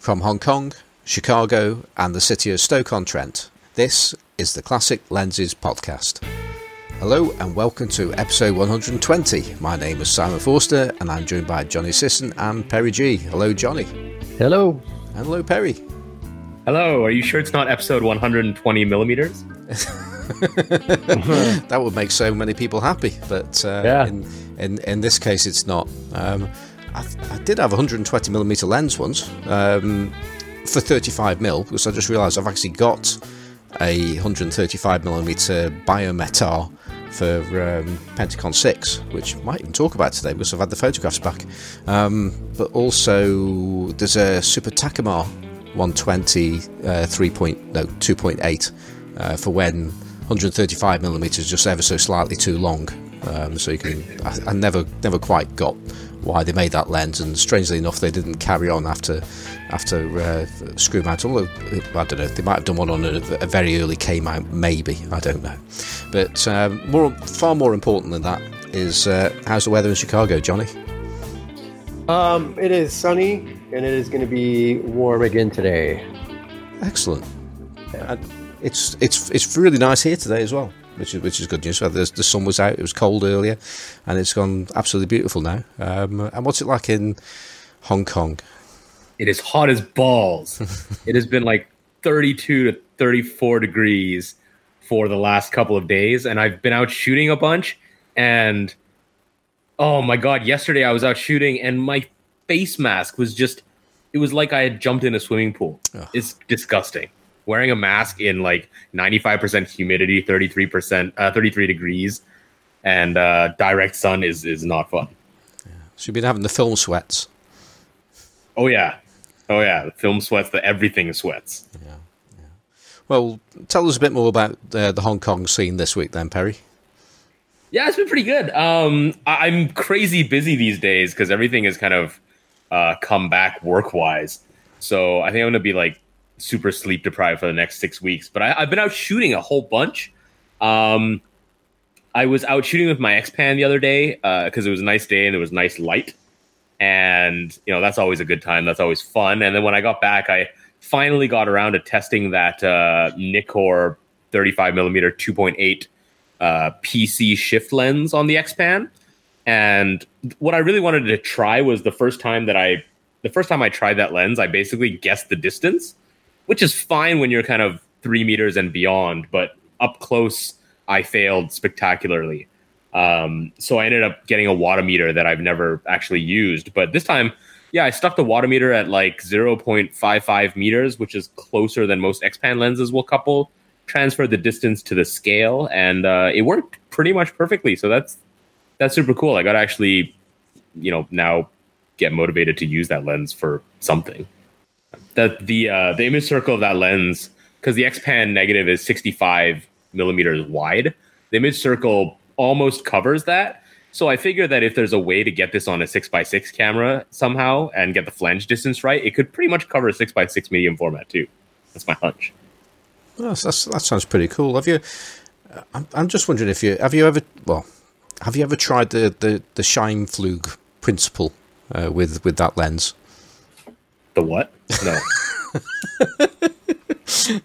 From Hong Kong, Chicago, and the city of Stoke-on-Trent, this is the Classic Lenses Podcast. Hello and welcome to episode 120. My name is Simon Forster and I'm joined by Johnny Sisson and Perry G. Hello, Johnny. Hello. And hello, Perry. Hello. Are you sure it's not episode 120 millimeters? that would make so many people happy, but uh, yeah. in, in in this case, it's not. Um, I, I, did have a 120 millimeter lens once um, for 35 mil because I just realised I've actually got a 135 millimeter Biometar for um, Pentacon 6, which I might even talk about today because I've had the photographs back. Um, but also, there's a Super Takumar 120 uh, 3. Point, no 2.8 uh, for when 135 millimeters just ever so slightly too long. Um, so you can, I, I, never never quite got why they made that lens, and strangely enough, they didn't carry on after after uh, screw mount. Although I don't know, they might have done one on a, a very early K mount, maybe I don't know. But um, more, far more important than that is uh, how's the weather in Chicago, Johnny? Um, it is sunny, and it is going to be warm again today. Excellent. Yeah. It's it's it's really nice here today as well which is which is good news. So the, the sun was out; it was cold earlier, and it's gone absolutely beautiful now. Um, and what's it like in Hong Kong? It is hot as balls. it has been like 32 to 34 degrees for the last couple of days, and I've been out shooting a bunch. And oh my god, yesterday I was out shooting, and my face mask was just. It was like I had jumped in a swimming pool. Ugh. It's disgusting wearing a mask in like 95% humidity, 33%, uh, 33 degrees, and uh, direct sun is is not fun. Yeah. So you've been having the film sweats. Oh yeah, oh yeah, the film sweats. The everything sweats. Yeah, yeah. Well, tell us a bit more about uh, the Hong Kong scene this week, then, Perry. Yeah, it's been pretty good. Um, I'm crazy busy these days because everything has kind of uh, come back work wise. So I think I'm going to be like super sleep deprived for the next six weeks. But I, have been out shooting a whole bunch. Um, I was out shooting with my X-Pan the other day because uh, it was a nice day and it was nice light, and you know that's always a good time. That's always fun. And then when I got back, I finally got around to testing that uh, Nikkor 35 millimeter 2.8 uh, PC shift lens on the X-Pan. And what I really wanted to try was the first time that I, the first time I tried that lens, I basically guessed the distance which is fine when you're kind of three meters and beyond, but up close, I failed spectacularly. Um, so I ended up getting a water meter that I've never actually used. But this time, yeah, I stuck the water meter at like 0.55 meters, which is closer than most X-Pan lenses will couple. Transferred the distance to the scale, and uh, it worked pretty much perfectly. So that's that's super cool. I got to actually, you know, now get motivated to use that lens for something that the uh, the image circle of that lens because the X-Pan negative is 65 millimeters wide. The image circle almost covers that. So I figure that if there's a way to get this on a six by six camera somehow and get the flange distance right, it could pretty much cover a six by six medium format too. That's my hunch. Well, that's, that sounds pretty cool. Have you? I'm, I'm just wondering if you have you ever well have you ever tried the the the Scheimpflug principle uh, with with that lens? The what? No.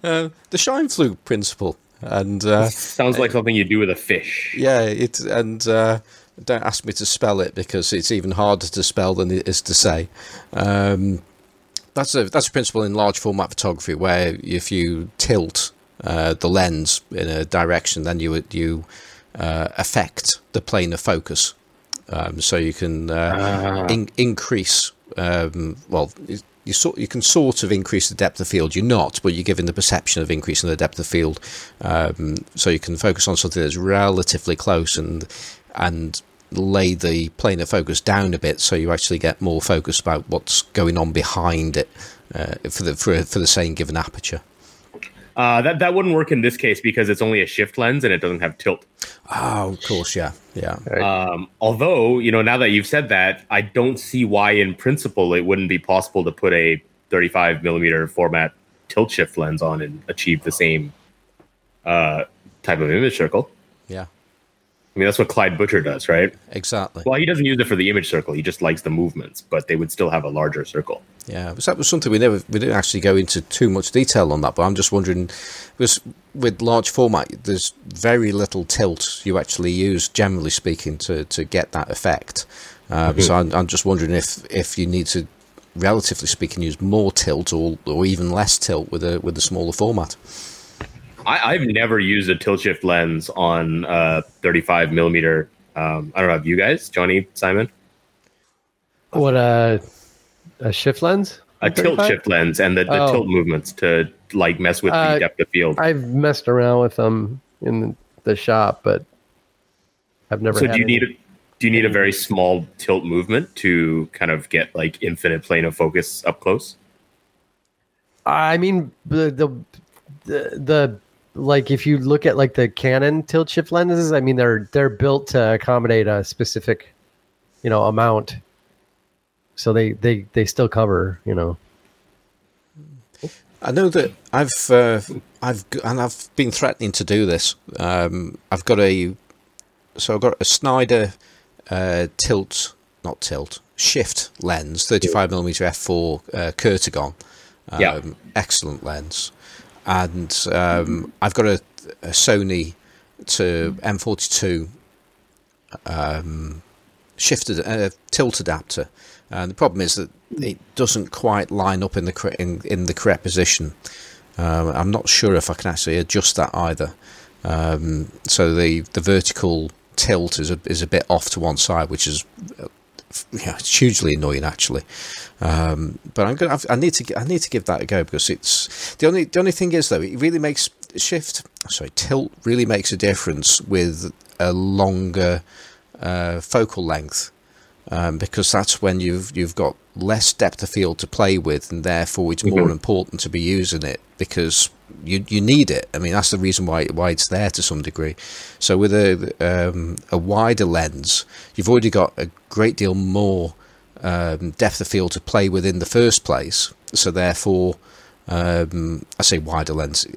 uh, the Scheimpflug principle, and uh, sounds like something you do with a fish. Yeah, it and uh, don't ask me to spell it because it's even harder to spell than it is to say. Um, that's a that's a principle in large format photography where if you tilt uh, the lens in a direction, then you you uh, affect the plane of focus. Um, so you can uh, ah. in, increase um, well you sort you can sort of increase the depth of field. You're not, but you're given the perception of increasing the depth of field. Um, so you can focus on something that's relatively close and and lay the plane of focus down a bit, so you actually get more focus about what's going on behind it uh, for the for, for the same given aperture. Uh, that that wouldn't work in this case because it's only a shift lens and it doesn't have tilt. Oh, of course, yeah, yeah. Um, although you know, now that you've said that, I don't see why, in principle, it wouldn't be possible to put a 35 millimeter format tilt shift lens on and achieve the same uh, type of image circle. Yeah. I mean, that's what Clyde Butcher does, right? Exactly. Well, he doesn't use it for the image circle. He just likes the movements, but they would still have a larger circle. Yeah, so that was something we never we didn't actually go into too much detail on that. But I'm just wondering, because with large format, there's very little tilt you actually use, generally speaking, to, to get that effect. Um, mm-hmm. So I'm, I'm, just wondering if if you need to, relatively speaking, use more tilt or or even less tilt with a with a smaller format. I, have never used a tilt shift lens on a 35 millimeter. Um, I don't know. Have you guys, Johnny, Simon? What uh a shift lens? A tilt shift lens and the, the oh. tilt movements to like mess with uh, the depth of field. I've messed around with them in the shop, but I've never. So do you any, need a, do you need a very small tilt movement to kind of get like infinite plane of focus up close? I mean the the the, the like if you look at like the Canon tilt shift lenses, I mean they're they're built to accommodate a specific you know amount so they they they still cover you know I know that I've uh, I've and I've been threatening to do this. Um, I've got a so I've got a Schneider uh, tilt, not tilt, shift lens, thirty five millimeter f four uh, Curtagon. Um, yeah. excellent lens, and um, I've got a, a, Sony to M forty two um, shifted uh, tilt adapter and the problem is that it doesn't quite line up in the in, in the correct position. Um, I'm not sure if I can actually adjust that either. Um, so the the vertical tilt is a is a bit off to one side, which is yeah, it's hugely annoying actually. Um, but I'm gonna I need to I need to give that a go because it's the only the only thing is though it really makes shift sorry tilt really makes a difference with a longer uh, focal length um, because that's when you've you've got less depth of field to play with, and therefore it's more mm-hmm. important to be using it because you you need it. I mean, that's the reason why why it's there to some degree. So with a um, a wider lens, you've already got a great deal more um, depth of field to play with in the first place. So therefore, um, I say wider lens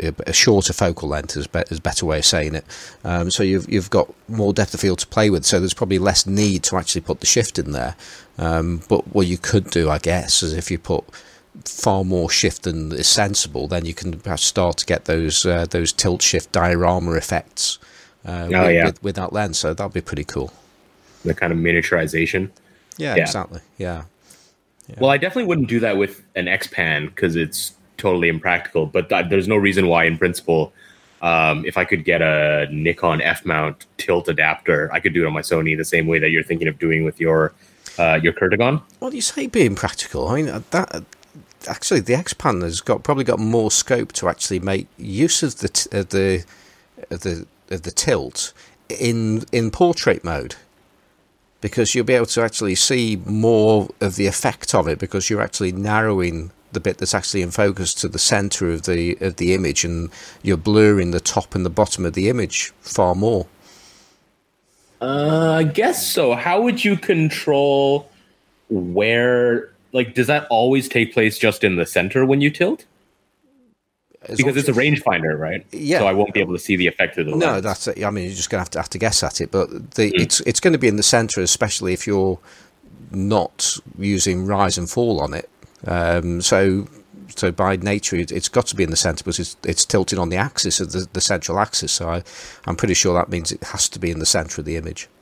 a shorter focal length is, be, is a better way of saying it. Um, so you've you've got more depth of field to play with. So there's probably less need to actually put the shift in there. Um, but what you could do, I guess, is if you put far more shift than is sensible, then you can perhaps start to get those uh, those tilt shift diorama effects uh, oh, with, yeah. with, with, that lens. So that'd be pretty cool. The kind of miniaturization. Yeah, yeah. exactly. Yeah. yeah. Well, I definitely wouldn't do that with an X Pan because it's totally impractical. But th- there's no reason why, in principle, um, if I could get a Nikon F mount tilt adapter, I could do it on my Sony the same way that you're thinking of doing with your uh, your Curtagon. What do you say being practical? I mean uh, that uh, actually the X Pan has got probably got more scope to actually make use of the t- of the of the of the tilt in in portrait mode because you'll be able to actually see more of the effect of it because you're actually narrowing the bit that's actually in focus to the center of the of the image, and you're blurring the top and the bottom of the image far more. Uh, I guess so. How would you control where? Like, does that always take place just in the center when you tilt? As because it's a rangefinder, right? Yeah. So I won't be able to see the effect of the. No, lens. that's. I mean, you're just going to have to have to guess at it, but the, mm. it's it's going to be in the center, especially if you're not using rise and fall on it. Um, so so by nature, it, has got to be in the centre because it's, it's tilted on the axis of the, the central axis. So I, I'm pretty sure that means it has to be in the centre of the image.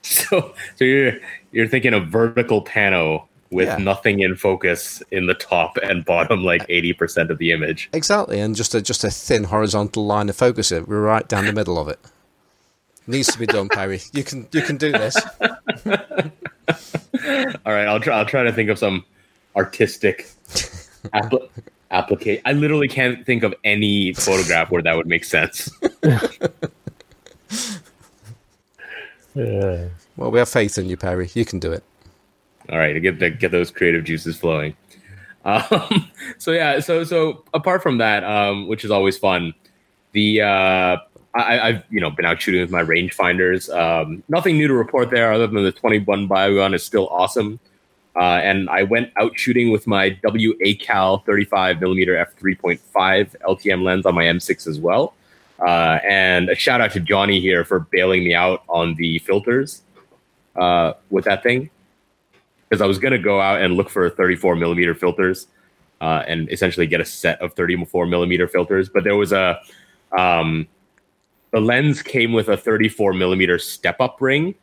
So, so you're you're thinking of vertical pano with yeah. nothing in focus in the top and bottom, like eighty percent of the image. Exactly, and just a just a thin horizontal line of focus. It we're right down the middle of it. Needs to be done, Perry. You can you can do this. All right, I'll try. I'll try to think of some artistic apl- application. I literally can't think of any photograph where that would make sense. yeah. Well, we have faith in you, Perry. You can do it. All right, get the, get those creative juices flowing. Um, so yeah, so so apart from that, um, which is always fun, the uh, I, have you know been out shooting with my rangefinders. Um, nothing new to report there, other than the 21 Biogon is still awesome. Uh, and I went out shooting with my WA Cal 35 millimeter f3.5 LTM lens on my M6 as well. Uh, and a shout out to Johnny here for bailing me out on the filters uh, with that thing. because I was gonna go out and look for 34 millimeter filters uh, and essentially get a set of 34 millimeter filters. But there was a um, the lens came with a 34 millimeter step up ring,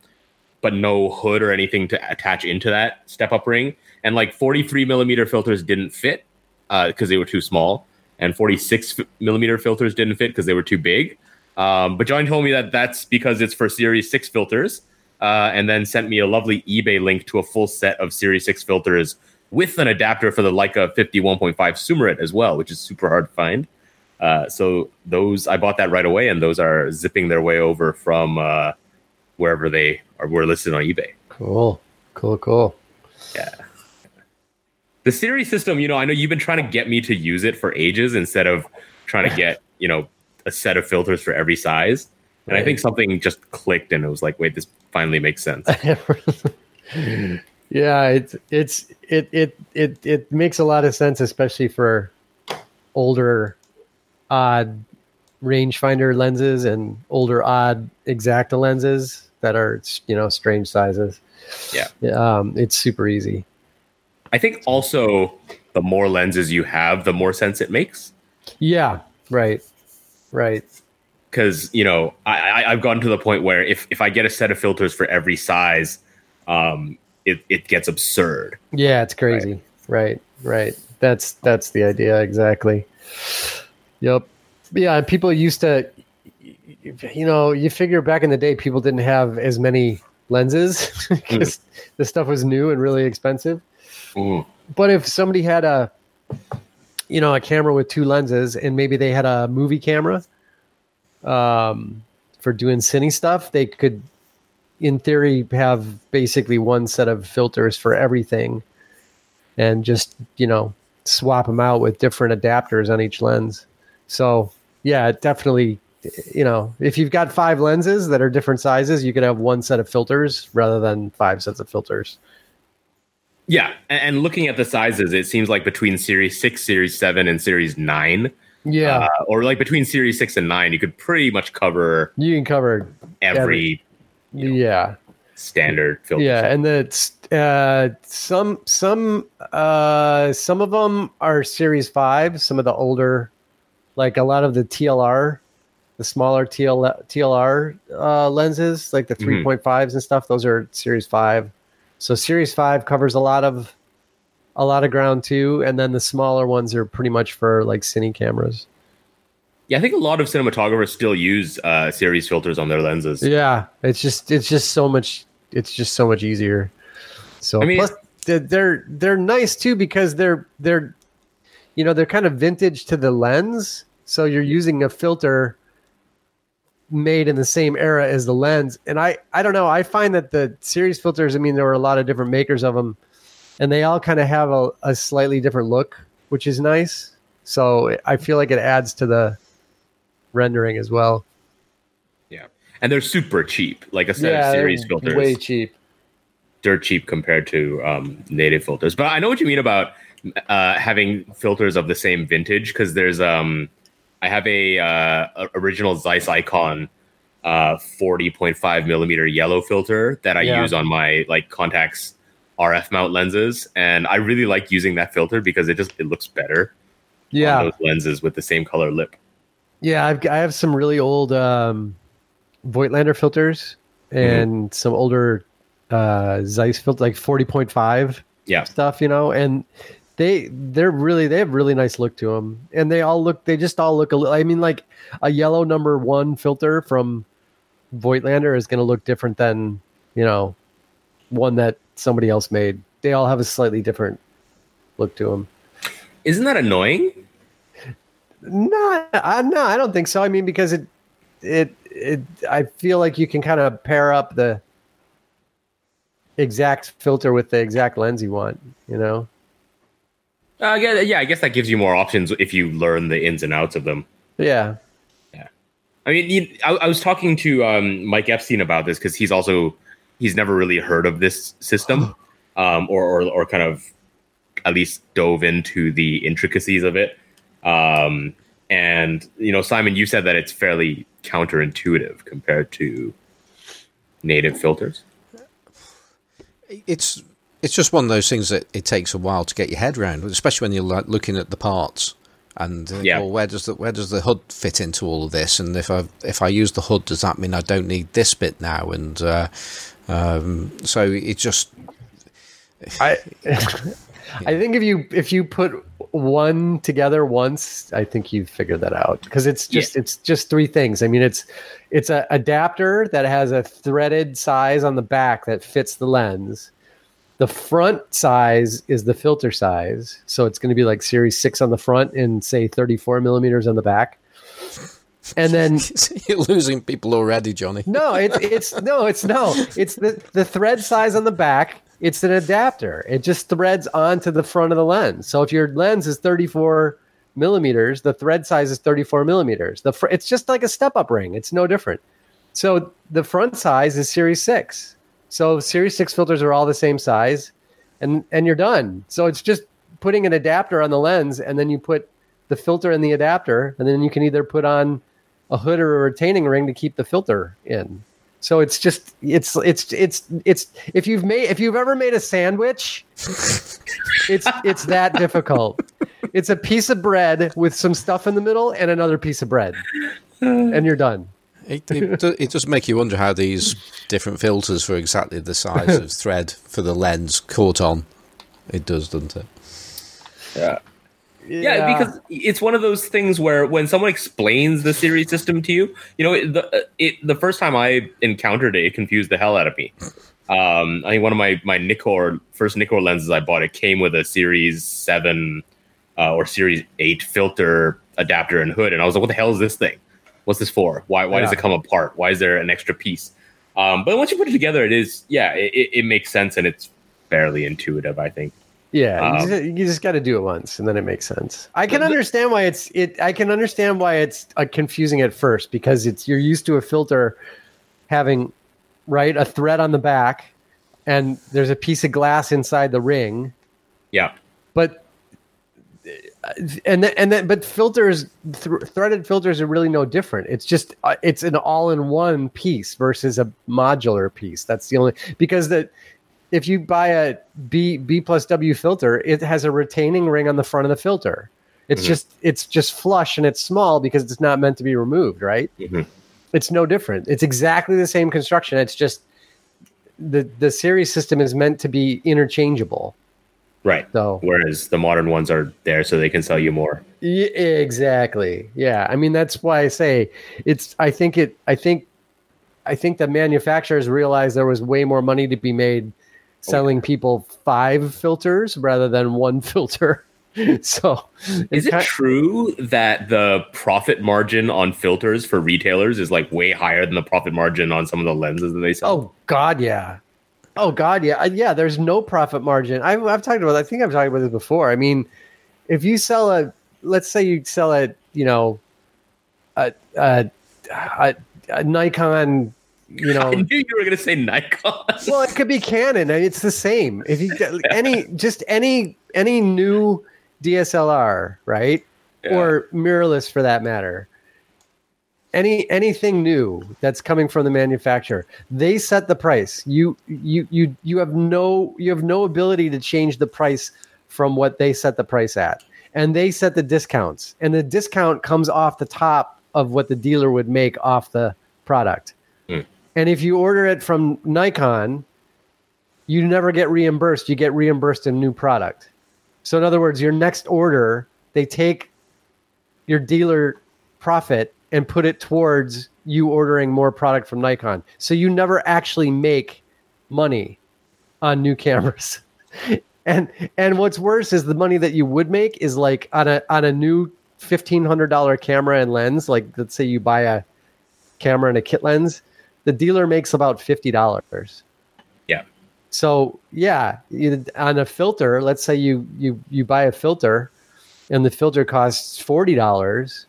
but no hood or anything to attach into that step up ring. And like 43 millimeter filters didn't fit because uh, they were too small, and 46 millimeter filters didn't fit because they were too big. Um, but John told me that that's because it's for Series 6 filters, uh, and then sent me a lovely eBay link to a full set of Series 6 filters with an adapter for the Leica 51.5 Summarit as well, which is super hard to find. Uh, so those I bought that right away, and those are zipping their way over from uh, wherever they are were listed on eBay. Cool, cool, cool. Yeah. The series system, you know, I know you've been trying to get me to use it for ages instead of trying to get, you know, a set of filters for every size. And right. I think something just clicked and it was like, wait, this finally makes sense. yeah, it's it's it it it it makes a lot of sense, especially for older odd rangefinder lenses and older odd Exakta lenses that are you know strange sizes. Yeah, um, it's super easy. I think also the more lenses you have, the more sense it makes. Yeah, right, right. Because you know, I, I have gotten to the point where if if I get a set of filters for every size, um, it it gets absurd. Yeah, it's crazy. Right, right. right. That's that's the idea exactly. Yep. Yeah, people used to, you know, you figure back in the day, people didn't have as many lenses because mm. the stuff was new and really expensive. Mm. But if somebody had a, you know, a camera with two lenses and maybe they had a movie camera um, for doing cine stuff, they could, in theory, have basically one set of filters for everything and just, you know, swap them out with different adapters on each lens. So yeah, definitely. You know, if you've got five lenses that are different sizes, you could have one set of filters rather than five sets of filters. Yeah, and looking at the sizes, it seems like between Series Six, Series Seven, and Series Nine. Yeah, uh, or like between Series Six and Nine, you could pretty much cover. You can cover every. every you know, yeah. Standard filter. Yeah, and then uh, some some uh, some of them are Series Five. Some of the older like a lot of the TLR, the smaller TL, TLR uh, lenses, like the 3.5s mm-hmm. and stuff, those are Series 5. So Series 5 covers a lot of a lot of ground too, and then the smaller ones are pretty much for like cine cameras. Yeah, I think a lot of cinematographers still use uh, series filters on their lenses. Yeah, it's just it's just so much it's just so much easier. So I mean, plus they're they're nice too because they're they're you know they're kind of vintage to the lens so you're using a filter made in the same era as the lens. And i i don't know. I find that the series filters i mean there were a lot of different makers of them and they all kind of have a, a slightly different look which is nice. So i feel like it adds to the rendering as well. Yeah. And they're super cheap. Like a set yeah, of series filters way cheap. Dirt cheap compared to um, native filters. But i know what you mean about uh, having filters of the same vintage because there's um I have a uh, original Zeiss Icon uh, 40.5 millimeter yellow filter that I yeah. use on my like Contax RF mount lenses, and I really like using that filter because it just it looks better. Yeah, those lenses with the same color lip. Yeah, I've I have some really old um, Voigtlander filters mm-hmm. and mm-hmm. some older uh, Zeiss filter, like 40.5 yeah. stuff, you know, and they they're really they have really nice look to them and they all look they just all look a little i mean like a yellow number one filter from voigtlander is going to look different than you know one that somebody else made. They all have a slightly different look to them isn't that annoying? No I, no i don't think so. I mean because it it it i feel like you can kind of pair up the exact filter with the exact lens you want you know uh, yeah, yeah, I guess that gives you more options if you learn the ins and outs of them. Yeah, yeah. I mean, you, I, I, was talking to um, Mike Epstein about this because he's also he's never really heard of this system, um, or, or or kind of at least dove into the intricacies of it. Um, and you know, Simon, you said that it's fairly counterintuitive compared to native filters. It's it's just one of those things that it takes a while to get your head around, especially when you're like looking at the parts and uh, yeah. well, where does the where does the hood fit into all of this? And if I if I use the hood, does that mean I don't need this bit now? And uh, um, so it just I I think if you if you put one together once, I think you've figured that out because it's just yeah. it's just three things. I mean, it's it's a adapter that has a threaded size on the back that fits the lens. The front size is the filter size, so it's going to be like Series Six on the front and say 34 millimeters on the back. And then you're losing people already, Johnny. No, it's it's no, it's no, it's the the thread size on the back it's an adapter. It just threads onto the front of the lens. So if your lens is 34 millimeters, the thread size is 34 millimeters. The fr- it's just like a step up ring. It's no different. So the front size is Series Six. So Series Six filters are all the same size, and and you're done. So it's just putting an adapter on the lens, and then you put the filter in the adapter, and then you can either put on a hood or a retaining ring to keep the filter in. So it's just it's it's it's it's if you've made if you've ever made a sandwich, it's it's that difficult. It's a piece of bread with some stuff in the middle and another piece of bread, and you're done. It, it, it does make you wonder how these different filters for exactly the size of thread for the lens caught on. It does, doesn't it? Yeah. Yeah. yeah. because it's one of those things where when someone explains the series system to you, you know, the it, the first time I encountered it, it confused the hell out of me. Um, I think one of my my Nikkor first Nikkor lenses I bought it came with a Series Seven uh, or Series Eight filter adapter and hood, and I was like, "What the hell is this thing? What's this for? Why why yeah. does it come apart? Why is there an extra piece?" Um, but once you put it together, it is yeah, it, it makes sense and it's fairly intuitive. I think. Yeah, um, you just, you just got to do it once, and then it makes sense. I can understand why it's it. I can understand why it's uh, confusing at first because it's you're used to a filter having right a thread on the back, and there's a piece of glass inside the ring. Yeah, but and then, and then but filters th- threaded filters are really no different it's just uh, it's an all-in-one piece versus a modular piece that's the only because the if you buy a B B plus W filter, it has a retaining ring on the front of the filter. It's mm-hmm. just it's just flush and it's small because it's not meant to be removed, right? Mm-hmm. It's no different. It's exactly the same construction. It's just the the series system is meant to be interchangeable. Right. So whereas the modern ones are there so they can sell you more. Yeah, exactly. Yeah. I mean that's why I say it's I think it I think I think the manufacturers realized there was way more money to be made oh, selling people five filters rather than one filter. so, is it kind- true that the profit margin on filters for retailers is like way higher than the profit margin on some of the lenses that they sell? Oh God, yeah. Oh God, yeah, yeah. There's no profit margin. I've, I've talked about. I think I've talked about this before. I mean, if you sell a, let's say you sell a, you know, a, a, a, a Nikon you know, I knew you were going to say Nikon. well, it could be Canon. It's the same. If you any just any any new DSLR, right, yeah. or mirrorless for that matter, any anything new that's coming from the manufacturer, they set the price. You you you you have no you have no ability to change the price from what they set the price at, and they set the discounts, and the discount comes off the top of what the dealer would make off the product. Hmm. And if you order it from Nikon, you never get reimbursed. You get reimbursed in new product. So in other words, your next order, they take your dealer profit and put it towards you ordering more product from Nikon. So you never actually make money on new cameras. and and what's worse is the money that you would make is like on a on a new $1500 camera and lens, like let's say you buy a camera and a kit lens, the dealer makes about fifty dollars. Yeah. So yeah, you, on a filter, let's say you you you buy a filter, and the filter costs forty dollars.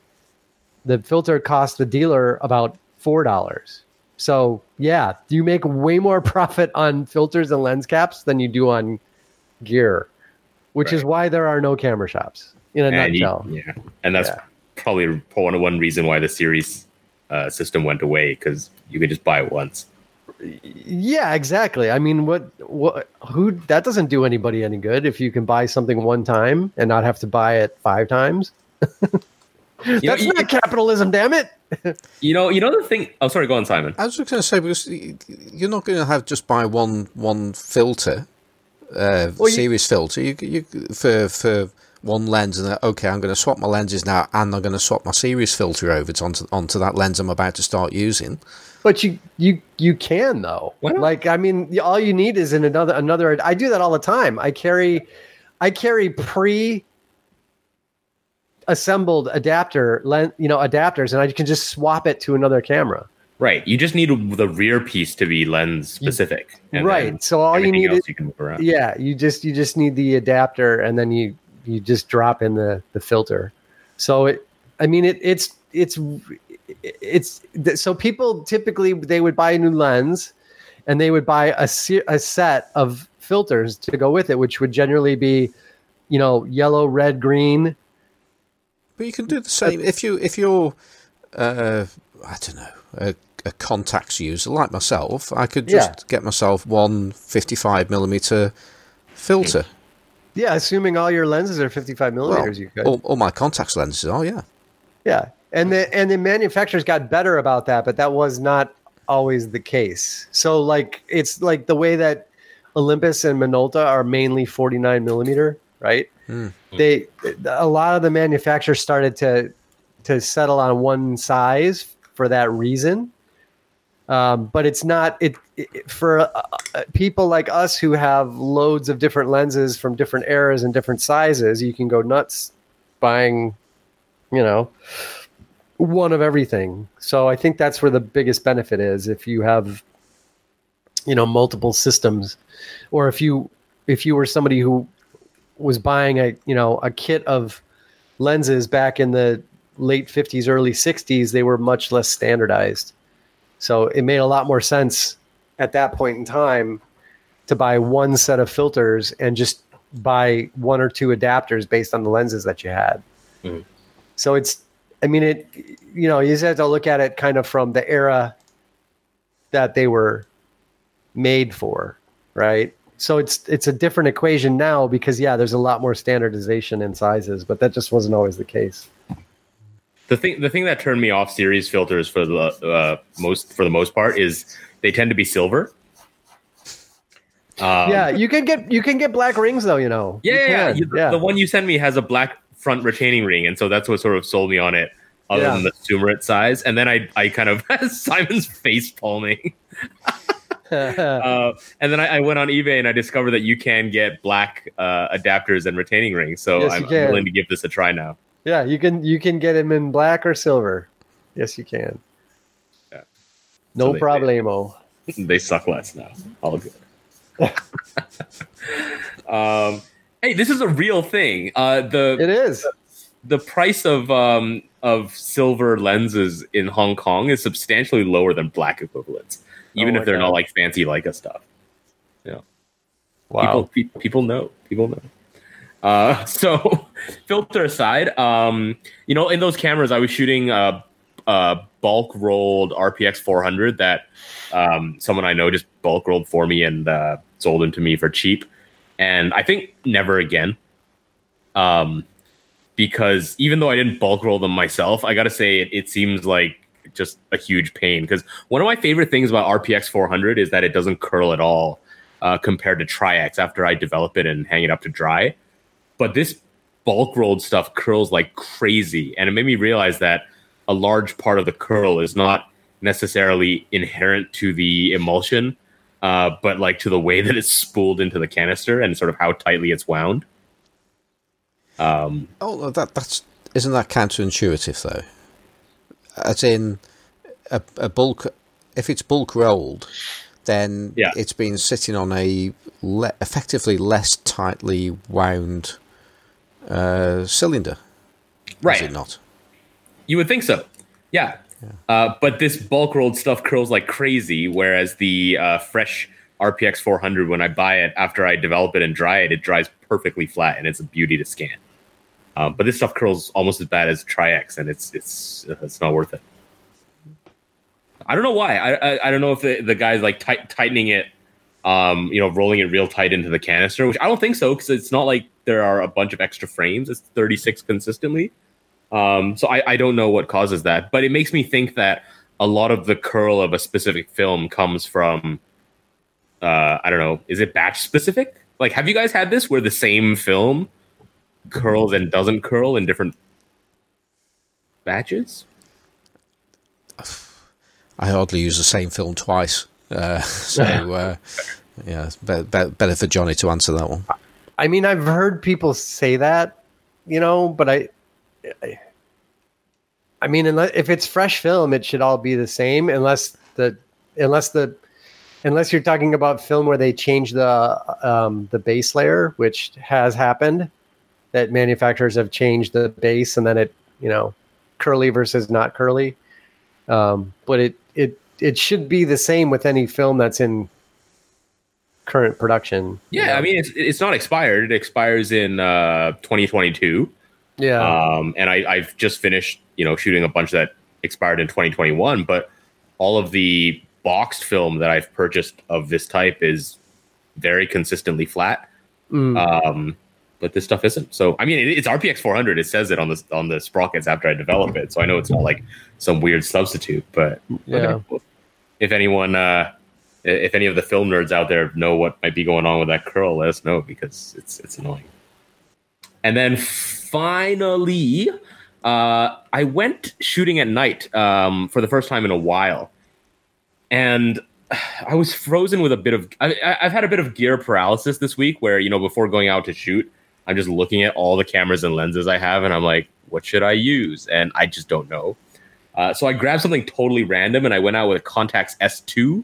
The filter costs the dealer about four dollars. So yeah, you make way more profit on filters and lens caps than you do on gear, which right. is why there are no camera shops in a and nutshell. You, yeah, and that's yeah. probably one of one reason why the series uh, system went away because you could just buy it once. Yeah, exactly. I mean, what what who that doesn't do anybody any good if you can buy something one time and not have to buy it five times. That's know, not you, capitalism, damn it. you know, you know the thing. Oh, sorry, go on, Simon. I was just going to say because you're not going to have just buy one one filter, uh, well, series you, filter. You, you for for one lens, and okay, I'm going to swap my lenses now, and I'm going to swap my series filter over to, onto onto that lens I'm about to start using. But you you you can though. Like I mean, all you need is in another another. I do that all the time. I carry I carry pre assembled adapter, lens you know, adapters, and I can just swap it to another camera. Right. You just need the rear piece to be lens specific. Right. So all you need is you can move around. yeah, you just you just need the adapter, and then you you just drop in the the filter. So it, I mean, it it's it's it's so people typically they would buy a new lens, and they would buy a a set of filters to go with it, which would generally be, you know, yellow, red, green, but you can do the same if you if you're uh, I don't know a, a, Contax user like myself. I could just yeah. get myself one 55 millimeter filter. Yeah, assuming all your lenses are 55 millimeters, well, you could. All, all, my Contax lenses are, yeah. Yeah, and the and the manufacturers got better about that, but that was not always the case. So like it's like the way that Olympus and Minolta are mainly 49 millimeter, right? Mm. They a lot of the manufacturers started to to settle on one size for that reason. Um, but it's not it, it for uh, uh, people like us who have loads of different lenses from different eras and different sizes. You can go nuts buying, you know, one of everything. So I think that's where the biggest benefit is if you have, you know, multiple systems, or if you if you were somebody who was buying a you know a kit of lenses back in the late 50s early 60s they were much less standardized. So it made a lot more sense at that point in time to buy one set of filters and just buy one or two adapters based on the lenses that you had. Mm. so it's i mean it you know you just have to look at it kind of from the era that they were made for right so it's it's a different equation now because yeah, there's a lot more standardization in sizes, but that just wasn't always the case. The thing the thing that turned me off series filters for the uh, most for the most part is they tend to be silver. Um, yeah, you can get you can get black rings though, you know. Yeah, you yeah, the, yeah. The one you sent me has a black front retaining ring, and so that's what sort of sold me on it. Other yeah. than the Summarit size, and then I I kind of Simon's face palming. uh, and then I, I, went on eBay and I discovered that you can get black uh, adapters and retaining rings. So yes, I'm, I'm, willing to give this a try now. Yeah, you can you can get them in black or silver. Yes, you can. Yeah. No so they, problemo. They, they, suck less now. All good. um, hey, this is a real thing. Uh, the it is the, the price of um, of silver lenses in Hong Kong is substantially lower than black equivalents even oh if they're God. not like fancy Leica stuff. Yeah. Wow. People, people know. People know. Uh, so filter aside, um, you know, in those cameras, I was shooting a, a bulk rolled RPX 400 that um, someone I know just bulk rolled for me and uh, sold them to me for cheap. And I think never again. Um, because even though I didn't bulk roll them myself, I got to say it, it seems like just a huge pain because one of my favorite things about RPX 400 is that it doesn't curl at all uh, compared to Tri-X after I develop it and hang it up to dry. But this bulk rolled stuff curls like crazy, and it made me realize that a large part of the curl is not necessarily inherent to the emulsion, uh, but like to the way that it's spooled into the canister and sort of how tightly it's wound. Um, oh, that that's isn't that counterintuitive though? As in a, a bulk. If it's bulk rolled, then yeah. it's been sitting on a le- effectively less tightly wound uh, cylinder. Right? Is it not? You would think so. Yeah. yeah. Uh, but this bulk rolled stuff curls like crazy, whereas the uh, fresh RPX 400, when I buy it after I develop it and dry it, it dries perfectly flat and it's a beauty to scan. Um, but this stuff curls almost as bad as Tri-X, and it's it's it's not worth it. I don't know why. I I, I don't know if the, the guy's like tight, tightening it, um, you know, rolling it real tight into the canister, which I don't think so because it's not like there are a bunch of extra frames. It's 36 consistently. Um, so I, I don't know what causes that, but it makes me think that a lot of the curl of a specific film comes from, uh, I don't know, is it batch specific? Like, have you guys had this where the same film curls and doesn't curl in different batches? I hardly use the same film twice, uh, so uh, yeah, be- be- better for Johnny to answer that one. I mean, I've heard people say that, you know, but I, I, I mean, unless, if it's fresh film, it should all be the same, unless the, unless the, unless you're talking about film where they change the um, the base layer, which has happened, that manufacturers have changed the base and then it, you know, curly versus not curly. Um, but it it it should be the same with any film that's in current production. Yeah, you know? I mean it's it's not expired. It expires in uh, 2022. Yeah. Um, and I, I've just finished, you know, shooting a bunch that expired in 2021, but all of the boxed film that I've purchased of this type is very consistently flat. Mm. Um, but this stuff isn't. So I mean, it, it's RPX 400. It says it on the on the sprockets after I develop it. So I know it's not like some weird substitute. But yeah, okay. if anyone, uh, if any of the film nerds out there know what might be going on with that curl, let us know because it's it's annoying. And then finally, uh, I went shooting at night um, for the first time in a while, and I was frozen with a bit of. I, have had a bit of gear paralysis this week, where you know before going out to shoot, I'm just looking at all the cameras and lenses I have, and I'm like, what should I use? And I just don't know. Uh, so I grabbed something totally random, and I went out with a Contax S2,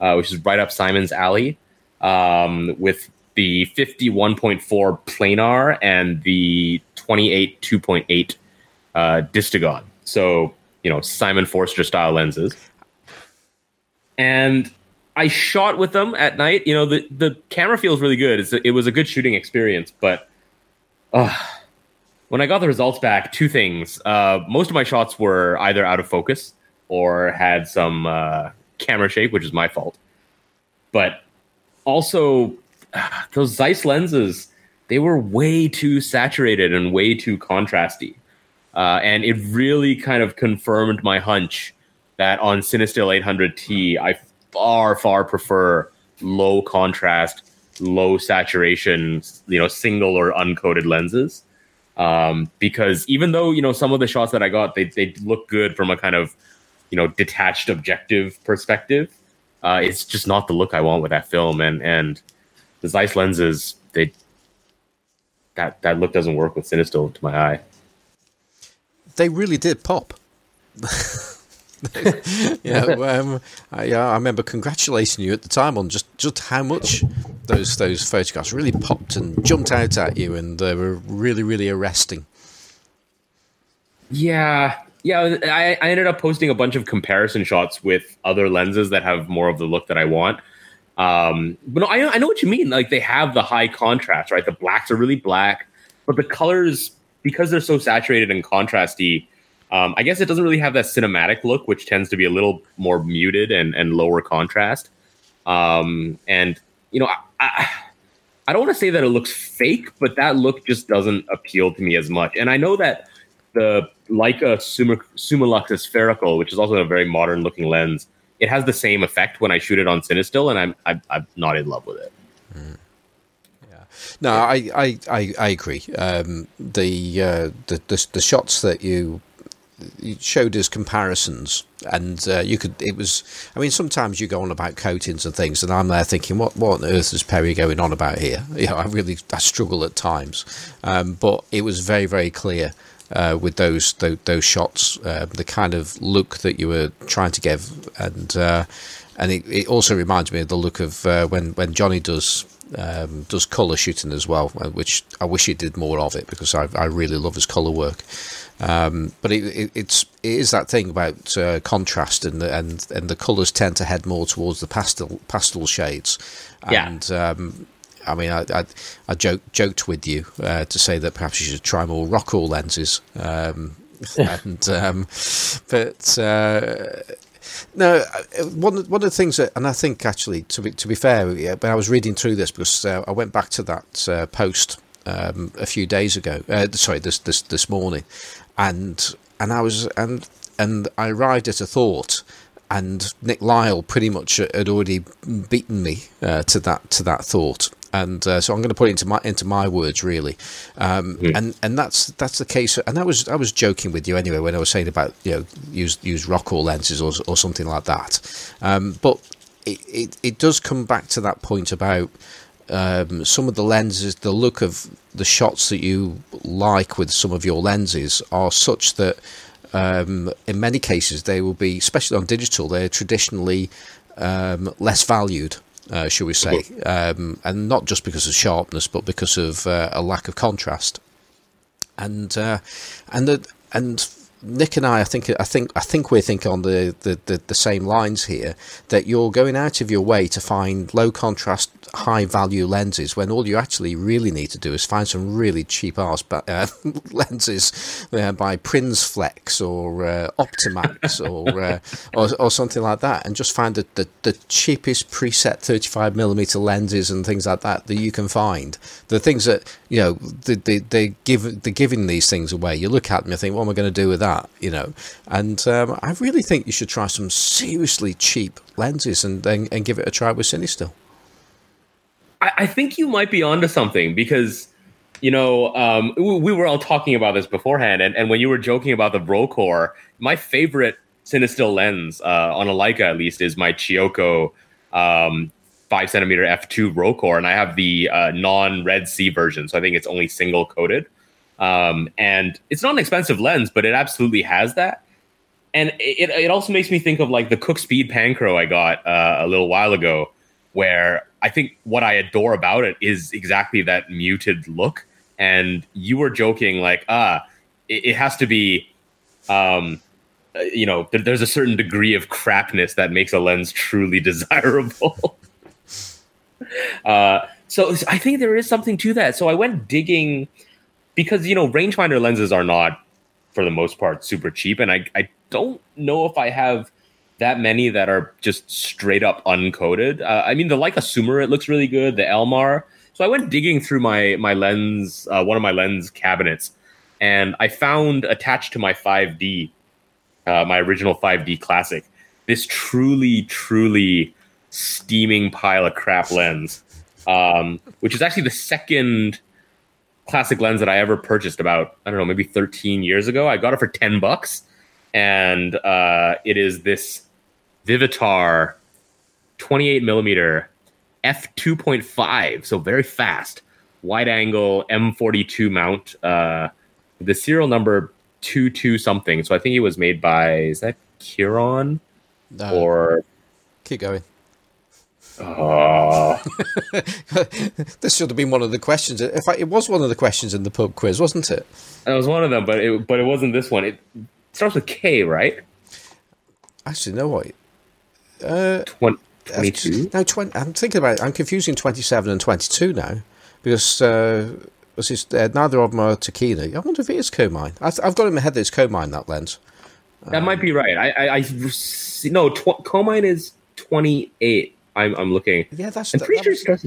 uh, which is right up Simon's alley, um, with the 51.4 planar and the 28 2.8 uh, Distagon. So you know Simon Forster style lenses, and I shot with them at night. You know the the camera feels really good. It's it was a good shooting experience, but uh, when I got the results back, two things. Uh, most of my shots were either out of focus or had some uh, camera shake, which is my fault. But also, those Zeiss lenses, they were way too saturated and way too contrasty. Uh, and it really kind of confirmed my hunch that on Cinestill 800T, I far, far prefer low contrast low saturation, you know, single or uncoated lenses. Um, because even though you know some of the shots that I got, they they look good from a kind of you know detached objective perspective. Uh, it's just not the look I want with that film, and and the Zeiss lenses they that that look doesn't work with Cinestill to my eye. They really did pop. yeah, um, I, yeah, I remember congratulating you at the time on just, just how much those those photographs really popped and jumped out at you, and they were really really arresting. Yeah, yeah. I, I ended up posting a bunch of comparison shots with other lenses that have more of the look that I want. Um, but no, I, I know what you mean. Like they have the high contrast, right? The blacks are really black, but the colors because they're so saturated and contrasty um, I guess it doesn't really have that cinematic look, which tends to be a little more muted and, and lower contrast. Um, and you know, I, don't want to say that it looks fake, but that look just doesn't appeal to me as much. And I know that the Leica Suma, Summilux spherical, which is also a very modern looking lens, it has the same effect when I shoot it on Cinestill, and I'm I'm, I'm not in love with it. Mm. No, I, I, I, I agree. Um, the, uh, the, the the shots that you showed us comparisons, and uh, you could. It was. I mean, sometimes you go on about coatings and things, and I'm there thinking, what what on earth is Perry going on about here? You know, I really I struggle at times, um, but it was very very clear. Uh, with those those, those shots, uh, the kind of look that you were trying to give, and uh, and it, it, also reminds me of the look of uh, when when Johnny does um, does color shooting as well, uh, which I wish he did more of it because I, I really love his color work. Um, but it, it, it's it is that thing about uh, contrast and the, and and the colours tend to head more towards the pastel pastel shades. And yeah. um, I mean, I I, I joke, joked with you uh, to say that perhaps you should try more Rockall lenses. Um, and um, but uh, no, uh, one one of the things that, and I think actually to be to be fair, yeah, but I was reading through this because uh, I went back to that uh, post um, a few days ago. Uh, sorry, this this this morning, and and I was and and I arrived at a thought, and Nick Lyle pretty much had already beaten me uh, to that to that thought, and uh, so I'm going to put it into my into my words really, um, mm. and and that's that's the case. And I was I was joking with you anyway when I was saying about you know use use Rokkor lenses or or something like that, um, but it, it it does come back to that point about. Um, some of the lenses, the look of the shots that you like with some of your lenses are such that um, in many cases they will be, especially on digital, they're traditionally um, less valued uh, shall we say, um, and not just because of sharpness, but because of uh, a lack of contrast. And uh, and the, and Nick and I, I think, I think, I think we're thinking on the, the, the, the, same lines here. That you're going out of your way to find low contrast, high value lenses when all you actually really need to do is find some really cheap ass uh, lenses uh, by Flex or uh, Optomax or, uh, or, or something like that, and just find the, the, the cheapest preset 35 millimeter lenses and things like that that you can find. The things that you know they they, they give they're giving these things away. You look at them, you think, what am I going to do with that? that, you know. And um, I really think you should try some seriously cheap lenses and and, and give it a try with CineStill. I, think you might be onto something because you know, um, we were all talking about this beforehand, and, and when you were joking about the Rokkor, my favorite CineStill lens uh, on a Leica at least is my Chiyoko um, five centimeter f2 Rokkor, and I have the uh, non Red Sea version, so I think it's only single coated. Um, and it's not an expensive lens, but it absolutely has that. And it, it also makes me think of like the Cooke Speed Panchro I got uh, a little while ago, where I think what I adore about it is exactly that muted look. And you were joking like, ah, it, it has to be, um, uh, you know, th- there's a certain degree of crapness that makes a lens truly desirable. uh, so I think there is something to that. So I went digging because you know rangefinder lenses are not for the most part super cheap and i i don't know if i have that many that are just straight up uncoated uh, i mean the Leica Summar it looks really good the elmar. So i went digging through my my lens uh, one of my lens cabinets and i found attached to my 5d uh, my original 5d classic this truly truly steaming pile of crap lens um, which is actually the second classic lens that I ever purchased about I don't know maybe 13 years ago. I got it for 10 bucks, and uh, it is this Vivitar 28 millimeter f 2.5, so very fast, wide angle M42 mount. Uh, the serial number two two something. So I think it was made by is that Kiron or keep going. Oh. this should have been one of the questions. In fact, it was one of the questions in the pub quiz, wasn't it? It was one of them, but it but it wasn't this one. It starts with K, right? Actually, no what? Uh, 22? No, 20, I'm thinking about it. I'm confusing 27 and 22 now because uh, uh, neither of them are Tokina. I wonder if it is Komine. I've, I've got in my head that it's Komine, that lens. That um, might be right. I, I, I no, tw- Komine is 28. I'm, I'm looking. Yeah, that's. I'm that, pretty that sure was,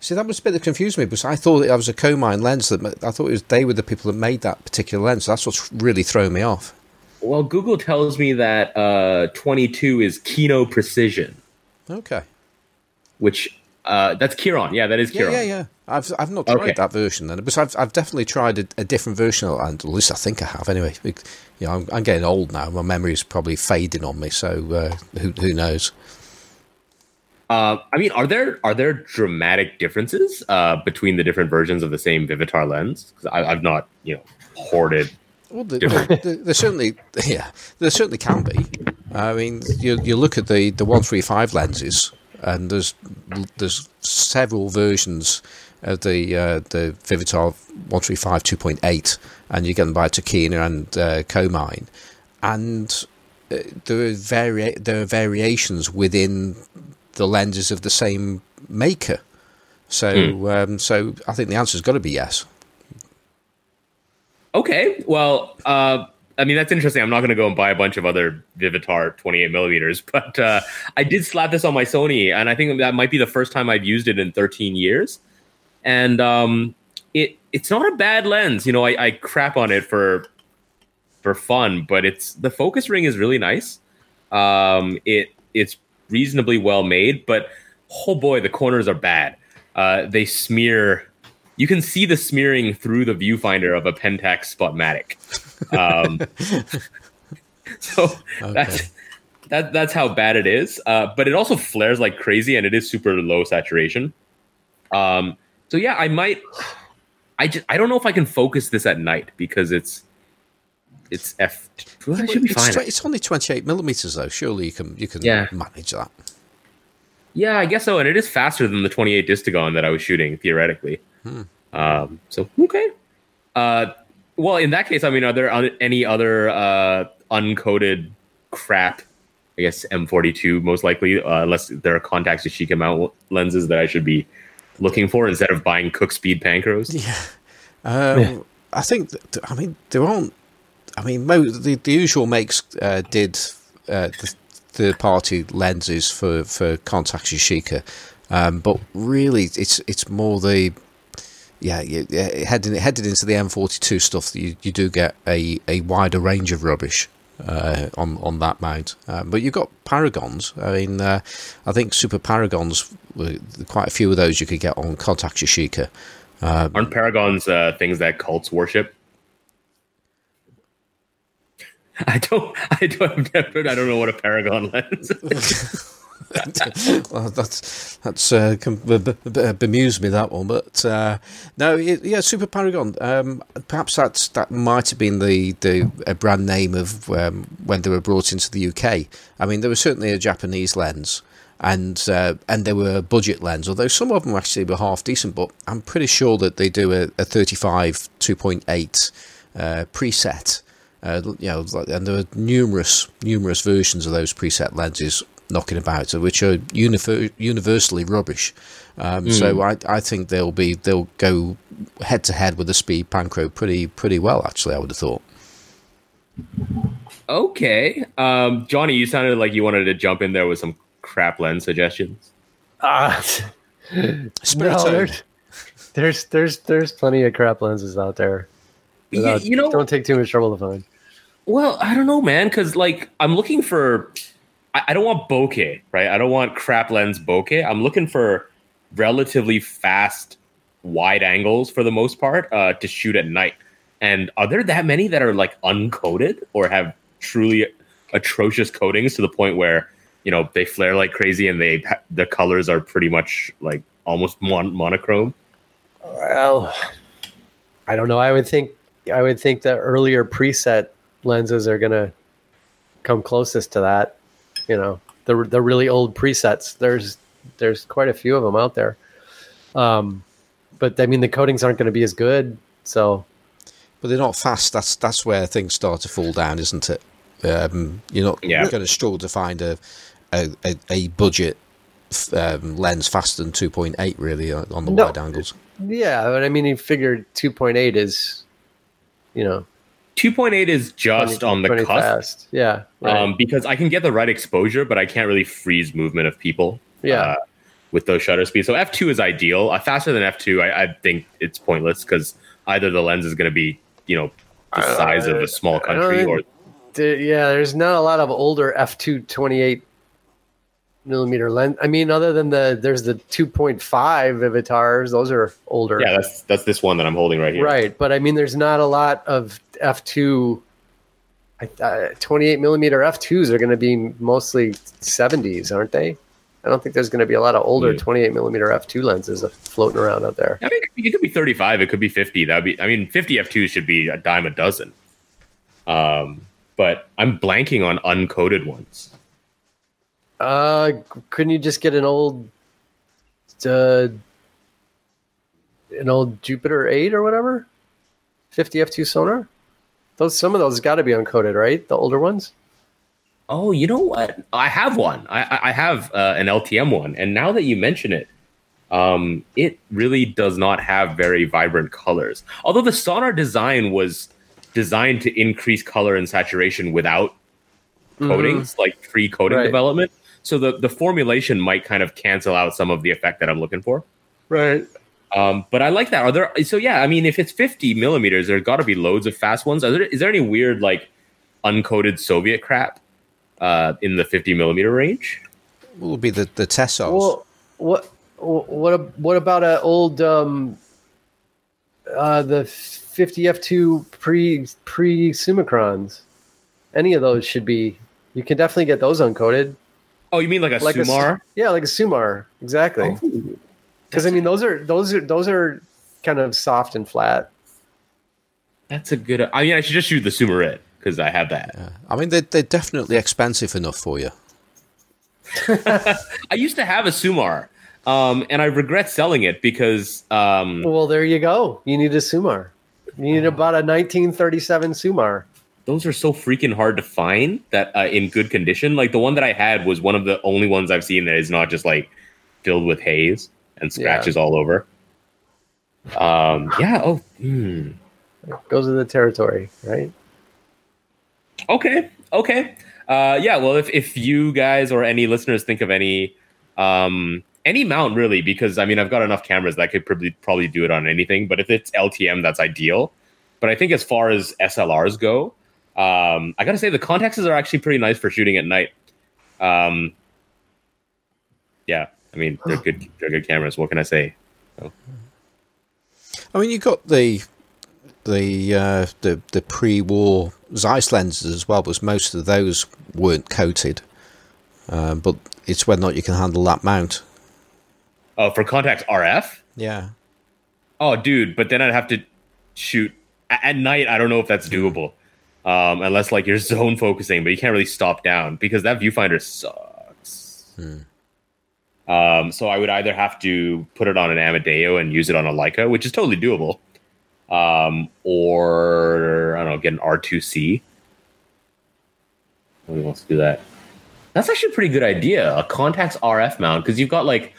See, that was a bit that confused me because I thought it was a Komine lens that I thought it was they were the people that made that particular lens. That's what's really thrown me off. Well, Google tells me that uh, 22 is Kino Precision. Okay. Which uh, that's Kiron. Yeah, that is Kiron. Yeah, yeah, yeah. I've I've not tried okay. that version then, but I've I've definitely tried a, a, different version, and at least I think I have. Anyway, you know, I'm, I'm getting old now. My memory is probably fading on me, so uh, who who knows? Uh, I mean, are there are there dramatic differences uh, between the different versions of the same Vivitar lens? Because I've not, you know, hoarded. Well, the, the, there certainly, yeah, there certainly can be. I mean, you you look at the the one three five lenses, and there's there's several versions of the uh, the Vivitar one three five two point eight, and you get them by Tokina and uh, Komine, and uh, there are vari- there are variations within the lenses of the same maker. So, mm. um, so I think the answer's got to be yes. Okay, well, uh, I mean, that's interesting. I'm not going to go and buy a bunch of other Vivitar 28 millimeters, but uh, I did slap this on my Sony, and I think that might be the first time I've used it in 13 years. And um, it it's not a bad lens. You know, I, I crap on it for for fun, but it's the focus ring is really nice. Um, it it's reasonably well made, but oh boy, the corners are bad. Uh, they smear. You can see the smearing through the viewfinder of a Pentax Spotmatic. Um, so okay. that's that that's how bad it is. Uh, but it also flares like crazy, and it is super low saturation. Um, so yeah, I might. I just I don't know if I can focus this at night because it's it's f. Well, should be it's, fine. It's only twenty eight millimeters though. Surely you can you can yeah. manage that. Yeah, I guess so, and it is faster than the twenty eight Distagon that I was shooting theoretically. Hmm. Um, so okay. Uh, well, in that case, I mean, are there any other uh, uncoated crap? I guess M42 most likely, uh, unless there are Contax Yashica mount lenses that I should be looking for instead of buying Cooke Speed Panchros? Yeah. Um, yeah. I think, that, I mean, there aren't, I mean, the, the usual makes uh, did uh, the third party lenses for, for Contax Yashica, um, but really it's it's more the, yeah, yeah headed, headed into the M42 stuff you, you do get a, a wider range of rubbish uh, on on that mount. Um, but you've got Paragons. I mean, uh, I think Super Paragons, were quite a few of those you could get on Contax Yashica. Um, Aren't Paragons uh, things that cults worship? I don't. I don't. I don't know what a Paragon lens. well, that's that's uh, bemused me that one, but uh, no, yeah, Super Paragon. Um, perhaps that's that might have been the the brand name of um, when they were brought into the UK. I mean, there was certainly a Japanese lens, and uh, and they were budget lens, although some of them actually were half decent. But I'm pretty sure that they do a, a 35 2.8 uh, preset. Uh, you know, and there are numerous numerous versions of those preset lenses knocking about, which are univer- universally rubbish. Um, mm. So I, I think they'll be they'll go head to head with the Speed Panchro pretty pretty well. Actually, I would have thought. Okay, um, Johnny, you sounded like you wanted to jump in there with some crap lens suggestions. Ah, uh, no, there's, there's there's there's plenty of crap lenses out there. You, you know, don't take too much trouble to find. Well, I don't know, man, because like I'm looking for I, I don't want bokeh, right? I don't want crap lens bokeh. I'm looking for relatively fast wide angles for the most part uh, to shoot at night. And are there that many that are like uncoated or have truly atrocious coatings to the point where you know they flare like crazy and they the colors are pretty much like almost mon- monochrome? Well, I don't know. I would think I would think the earlier preset lenses are going to come closest to that you know the the really old presets. There's there's quite a few of them out there. Um, but I mean the coatings aren't going to be as good. So, but they're not fast. That's that's where things start to fall down, isn't it? Um, you're not yeah. going to struggle to find a a, a, a budget um, lens faster than 2.8 really on the no, wide angles. Yeah, but I mean, you figure 2.8 is, you know, 2.8 is just 20, on the cusp. Fast. Yeah. Right. Um, because I can get the right exposure, but I can't really freeze movement of people. Yeah. Uh, with those shutter speeds. So F2 is ideal. Uh, faster than F2, I, I think it's pointless because either the lens is going to be, you know, the size of a small country or. Yeah, there's not a lot of older F2 28 millimeter lens. I mean, other than the there's the 2.5 Vivitars, those are older. Yeah, that's that's this one that I'm holding right here. Right, but I mean, there's not a lot of f2 uh, 28 millimeter f2s are going to be mostly 70s aren't they i don't think there's going to be a lot of older mm. 28 millimeter f2 lenses floating around out there i mean it could be 35 it could be 50 that would be i mean 50 f2s should be a dime a dozen um but i'm blanking on uncoated ones uh couldn't you just get an old uh an old jupiter 8 or whatever 50 f2 Sonnar those some of those got to be uncoated, right? The older ones. Oh, you know what? I have one. I, I have uh, an LTM one, and now that you mention it, um, it really does not have very vibrant colors. Although the Sonnar design was designed to increase color and saturation without coatings, mm-hmm. like pre coating right. development. So the the formulation might kind of cancel out some of the effect that I'm looking for. Right. Um, but I like that. Are there? So yeah, I mean, if it's 50 millimeters, there's got to be loads of fast ones. There, is there any weird like uncoated Soviet crap uh, in the 50 millimeter range? Will be the the Tessars. Well, what what what about an old um, uh, the 50 f2 pre pre Summicrons? Any of those should be. You can definitely get those uncoated. Oh, you mean like a like Summar? A, yeah, like a Summar, exactly. Because oh, I mean, those are those are those are kind of soft and flat. That's a good. I mean, I should just shoot the Sumarit because I have that. Yeah. I mean, they're, they're definitely expensive enough for you. I used to have a Summar, um, and I regret selling it because. Um, well, there you go. You need a Summar. You need about a 1937 Summar those are so freaking hard to find that uh, in good condition. Like the one that I had was one of the only ones I've seen that is not just like filled with haze and scratches yeah. all over. Um, yeah. Oh, hmm. goes with the territory, right? Okay. Okay. Uh, yeah. Well, if if you guys or any listeners think of any um, any mount really, because I mean I've got enough cameras that I could probably probably do it on anything. But if it's LTM, that's ideal. But I think as far as SLRs go, um, I gotta say the Contaxes are actually pretty nice for shooting at night. Um, yeah, I mean they're good. They're good cameras. What can I say? So. I mean, you got the the uh, the the pre-war Zeiss lenses as well, but most of those weren't coated. Um, but it's whether or not you can handle that mount. Oh, for Contax RF? Yeah. Oh, dude, but then I'd have to shoot at night. I don't know if that's doable um, unless like you're zone focusing, but you can't really stop down because that viewfinder sucks. Hmm. Um, so I would either have to put it on an Amedeo and use it on a Leica, which is totally doable, um, or I don't know, get an R2C. Nobody wants to do that. That's actually a pretty good idea. A Contax RF mount because you've got like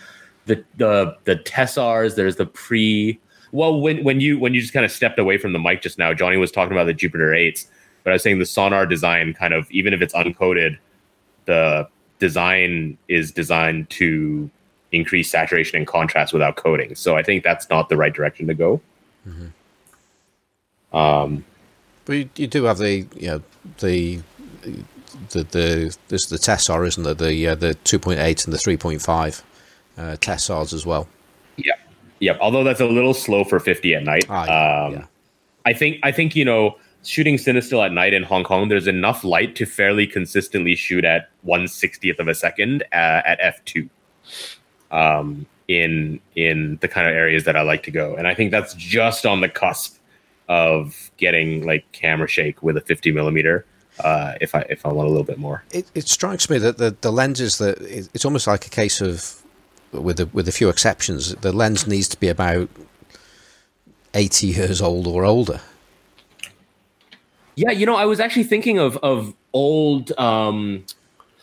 the the the Tessars. There's the pre. Well, when when you when you just kind of stepped away from the mic just now, Johnny was talking about the Jupiter eights but I was saying the Sonnar design kind of even if it's uncoated, the design is designed to increase saturation and contrast without coding. So I think that's not the right direction to go. Mm-hmm. Um, but you, you, do have the you know the the the there's the Tessar, isn't it? The uh, the two point eight and the three point five uh, Tessars as well. Yeah, yeah. Although that's a little slow for fifty at night. Ah, yeah, um, yeah. I think I think you know shooting Cinestill at night in Hong Kong, there's enough light to fairly consistently shoot at 160th of a second uh, at f2 um, in in the kind of areas that I like to go, and I think that's just on the cusp of getting like camera shake with a 50 millimeter. Uh, if I if I want a little bit more, it, it strikes me that the, the lenses that it's almost like a case of with a, with a few exceptions, the lens needs to be about 80 years old or older yeah, you know, I was actually thinking of of old um,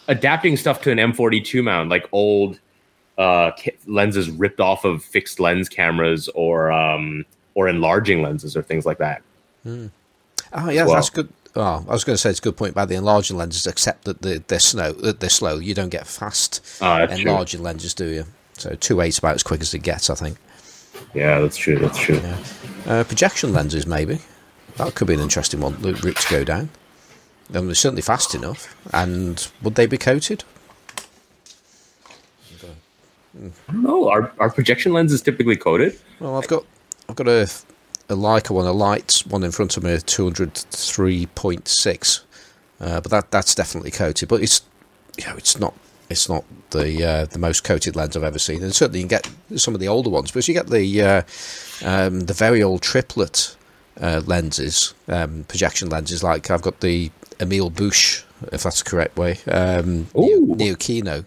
adapting stuff to an M42 mount, like old uh, lenses ripped off of fixed lens cameras or um, or enlarging lenses or things like that. Hmm. Oh yeah, well. that's good. Oh, I was going to say it's a good point about the enlarging lenses, except that they're, they're slow. They're slow. You don't get fast uh, enlarging true. lenses, do you? So two eight's about as quick as it gets, I think. Yeah, that's true. That's true. Yeah. Uh, projection lenses, maybe. That could be an interesting one route to go down. they're certainly fast enough. And would they be coated? I don't know. Are, are projection lenses typically coated? Well, I've got I've got a a Leica one, a light one in front of me, two hundred three point six, uh, but that that's definitely coated. But it's you know it's not it's not the uh, the most coated lens I've ever seen, and certainly you can get some of the older ones. But you get the uh, um, the very old triplet uh, lenses, um, projection lenses. Like I've got the Emil Busch, if that's the correct way, um, Neo, Neo Kino,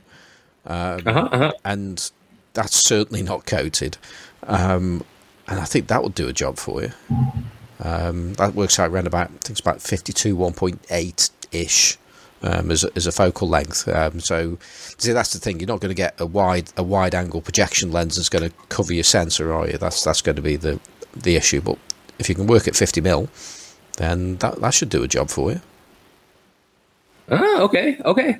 um, uh-huh, uh-huh. and that's certainly not coated. Um, and I think that would do a job for you. Um, that works out around about I think it's about fifty two one point eight ish. Um, as, a, as a focal length. Um, so, see, that's the thing. You're not going to get a wide a wide angle projection lens that's going to cover your sensor, are you? That's that's going to be the the issue. But if you can work at 50 mil, then that that should do a job for you. Oh, okay, okay,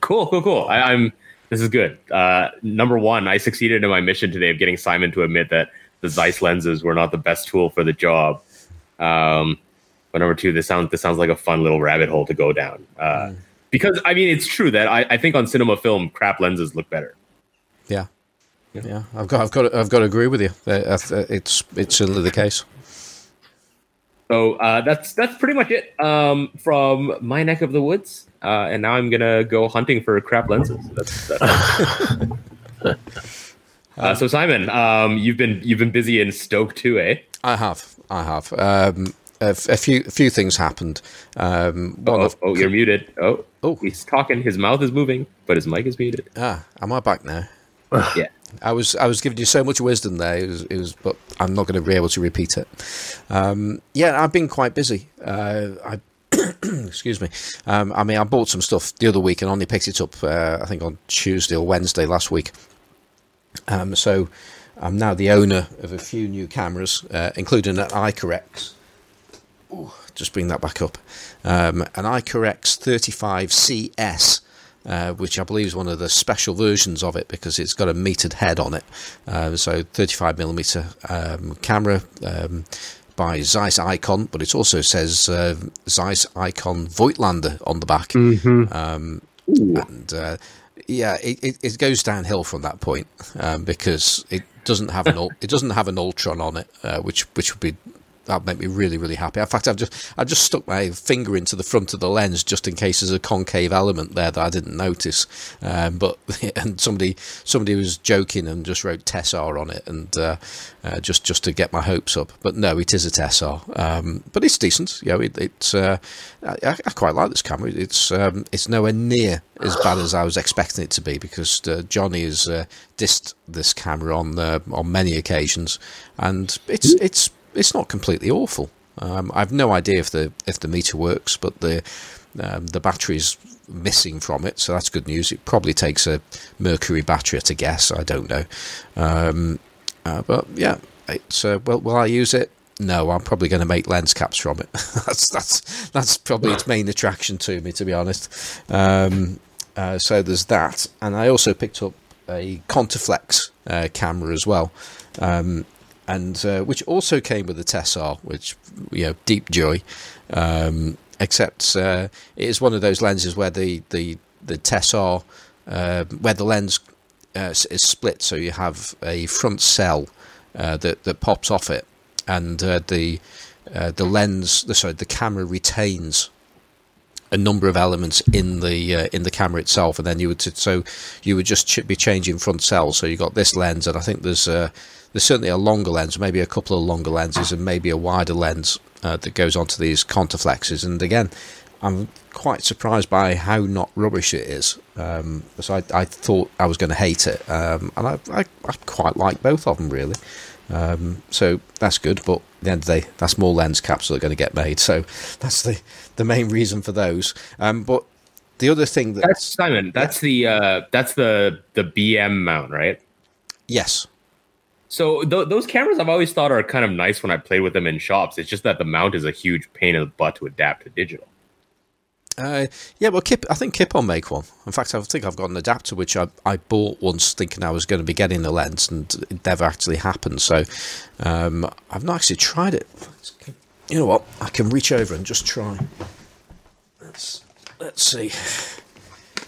cool, cool, cool. I, am this is good. Uh, number one, I succeeded in my mission today of getting Simon to admit that the Zeiss lenses were not the best tool for the job. Um, but number two, this sounds this sounds like a fun little rabbit hole to go down. Uh, mm. Because I mean, it's true that I, I think on cinema film, crap lenses look better. Yeah, yeah, yeah. I've got, I've got, I've got to agree with you. Uh, uh, it's, it's certainly the case. So uh, that's that's pretty much it um, from my neck of the woods. Uh, and now I'm gonna go hunting for crap lenses. That's, that's uh, so Simon, um, you've been you've been busy in Stoke too, eh? I have, I have. Um, a, a, few a few things happened. Um, oh, of, oh, you're muted. Oh, oh, he's talking. His mouth is moving, but his mic is muted. Ah, am I back now? yeah. I was I was giving you so much wisdom there. It was, it was but I'm not going to be able to repeat it. Um, yeah, I've been quite busy. Uh, I excuse me. Um, I mean, I bought some stuff the other week and only picked it up. Uh, I think on Tuesday or Wednesday last week. Um, so I'm now the owner of a few new cameras, uh, including an. Ooh, just bring that back up. Um, an Icarex 35CS uh, which I believe is one of the special versions of it because it's got a metered head on it. Uh, so 35 millimeter um, camera um, by Zeiss Icon, but it also says uh, Zeiss Icon Voigtlander on the back. Mm-hmm. Um, and uh, yeah, it, it, goes downhill from that point um, because it doesn't have an it doesn't have an Ultron on it, uh, which which would be that made me really really happy. In fact, I've just I just stuck my finger into the front of the lens just in case there's a concave element there that I didn't notice. Um, but and somebody somebody was joking and just wrote Tessar on it and uh, uh, just just to get my hopes up. But no, it is a Tessar. Um, but it's decent. You know, it, it's uh, I, I, quite like this camera. It's um, it's nowhere near as bad as I was expecting it to be because uh, Johnny has uh, dissed this camera on uh, on many occasions, and it's it's it's not completely awful. Um, I've no idea if the if the meter works, but the um, the battery's missing from it, so that's good news. It probably takes a mercury battery to guess. I don't know, um, uh, but yeah, it's uh, well. Will I use it? No, I'm probably going to make lens caps from it. that's that's that's probably its main attraction to me, to be honest. Um, uh, so there's that, and I also picked up a Contaflex uh, camera as well. Um, and uh, which also came with the Tessar, which you know, deep joy. Um, except uh, it is one of those lenses where the the the Tessar, uh, where the lens uh, is split, so you have a front cell uh, that that pops off it, and uh, the the lens, the, sorry, the camera retains a number of elements in the uh, in the camera itself, and then you would t- so you would just ch- be changing front cells. So you got this lens, and I think there's uh, there's certainly a longer lens, maybe a couple of longer lenses, and maybe a wider lens uh, that goes onto these Contaflexes. And again, I'm quite surprised by how not rubbish it is. Um, so I, I, thought I was going to hate it, um, and I, I, I, quite like both of them really. Um, so that's good. But at the end of the day, that's more lens caps that are going to get made. So that's the the main reason for those. Um, but the other thing that that's Simon, that's the uh, that's the the BM mount, right? Yes. So th- those cameras I've always thought are kind of nice when I play with them in shops. It's just that the mount is a huge pain in the butt to adapt to digital. Uh, yeah, well, Kip, I think Kip will make one. In fact, I think I've got an adapter which I, I bought once thinking I was going to be getting the lens, and it never actually happened. So um, I've not actually tried it. You know what? I can reach over and just try. Let's let's see.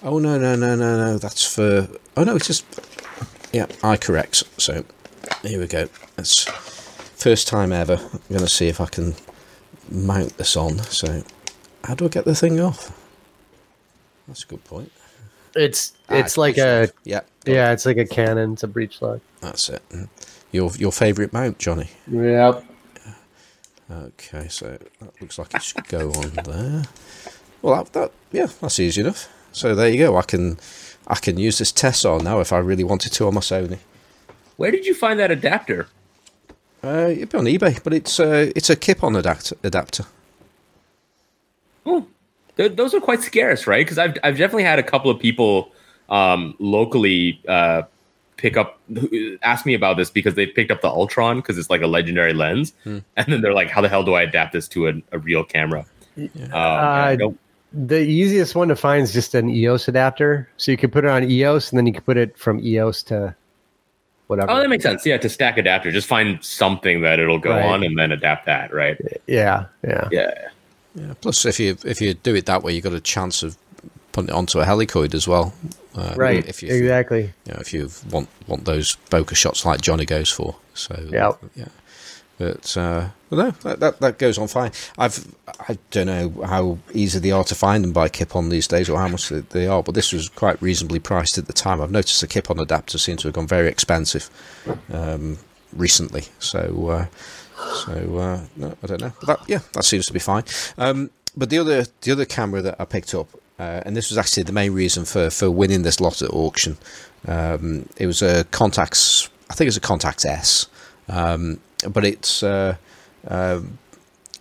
Oh no no no no no! That's for. Oh no, it's just. Yeah, Icarex. So here we go. It's first time ever. I'm going to see if I can mount this on. So, how do I get the thing off? That's a good point. It's ah, it's like a yeah yeah it's like a Canon. It's a breech lock. That's it. Your your favourite mount, Johnny? Yep. Okay, so that looks like it should go on there. Well, that, that yeah, that's easy enough. So there you go. I can I can use this Tessar now if I really wanted to on my Sony. Where did you find that adapter? Uh, it'd be on eBay, but it's uh, it's a Kipon adapter. adapter. Oh, those are quite scarce, right? Because I've I've definitely had a couple of people um, locally uh, pick up ask me about this because they picked up the Ultron because it's like a legendary lens, hmm. and then they're like, "How the hell do I adapt this to a, a real camera?" Yeah. Um, uh, the easiest one to find is just an EOS adapter. So you can put it on EOS, and then you can put it from EOS to whatever. Oh, that makes sense. Yeah, to stack adapter, just find something that it'll go right. on, and then adapt that. Right. Yeah. Yeah. Yeah. Yeah. Plus, if you if you do it that way, you have got a chance of putting it onto a helicoid as well. Uh, right. If you, exactly. You know, if you want want those bokeh shots like Johnny goes for. So yep. yeah. But uh, no, that, that, that goes on fine. I've I don't know how easy they are to find them by Kipon these days, or how much they are. But this was quite reasonably priced at the time. I've noticed the Kipon adapter seems to have gone very expensive um, recently. So uh, so uh, no, I don't know. But that, yeah, that seems to be fine. Um, but the other the other camera that I picked up, uh, and this was actually the main reason for for winning this lot at auction. Um, it was a Contax. I think it was a Contax S. Um, but it's uh, uh,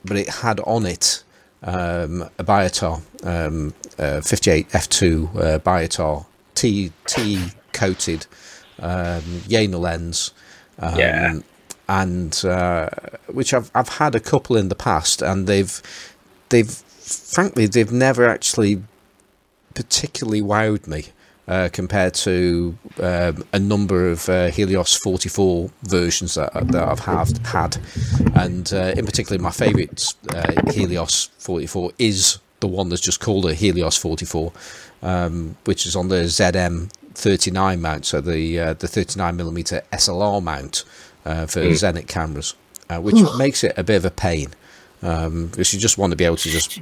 but it had on it um, a Biotar um, uh, 58 f2 uh, Biotar T T coated um, Jena lens. Um, yeah. And uh, which I've I've had a couple in the past, and they've they've frankly they've never actually particularly wowed me uh, compared to um, a number of uh, Helios 44 versions that, that I've have, had. And uh, in particular, my favourite uh, Helios 44 is the one that's just called a Helios 44, um, which is on the ZM 39 mount, so the uh, the 39mm SLR mount uh, for mm. Zenit cameras, which makes it a bit of a pain. Um, because you just want to be able to just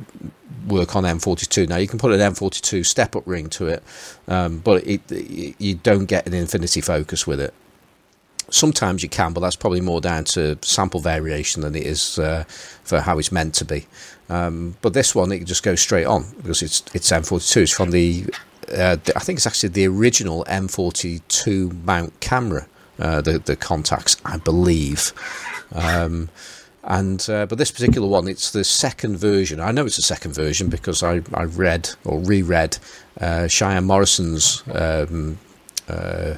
work on M42. Now you can put an M42 step up ring to it, um, but it, it, you don't get an infinity focus with it. Sometimes you can, but that's probably more down to sample variation than it is uh, for how it's meant to be. Um, but this one, it just goes straight on because it's it's M42. It's from the, uh, I think it's actually the original M42 mount camera, uh, the the Contax, I believe. Um, and uh, but this particular one, it's the second version. I know it's the second version because I, I read or reread uh, Cheyenne Morrison's um, uh,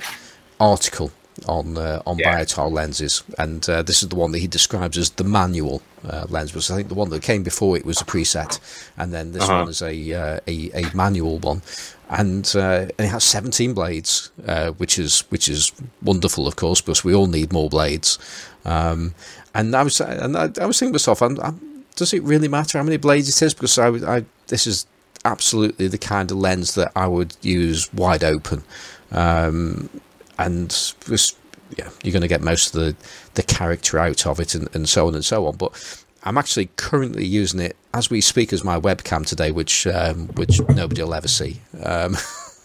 article on uh, on yeah. Biotar lenses, and uh, this is the one that he describes as the manual uh, lens. Because I think the one that came before it was a preset, and then this uh-huh. one is a, uh, a, a manual one, and uh, and it has 17 blades, uh, which is which is wonderful, of course, because we all need more blades. Um, and I was and I, I was thinking myself, I'm, I'm, does it really matter how many blades it is? Because I, I this is absolutely the kind of lens that I would use wide open, um, and just yeah, you're going to get most of the the character out of it, and, and so on and so on. But I'm actually currently using it as we speak as my webcam today, which um, which nobody will ever see. Um,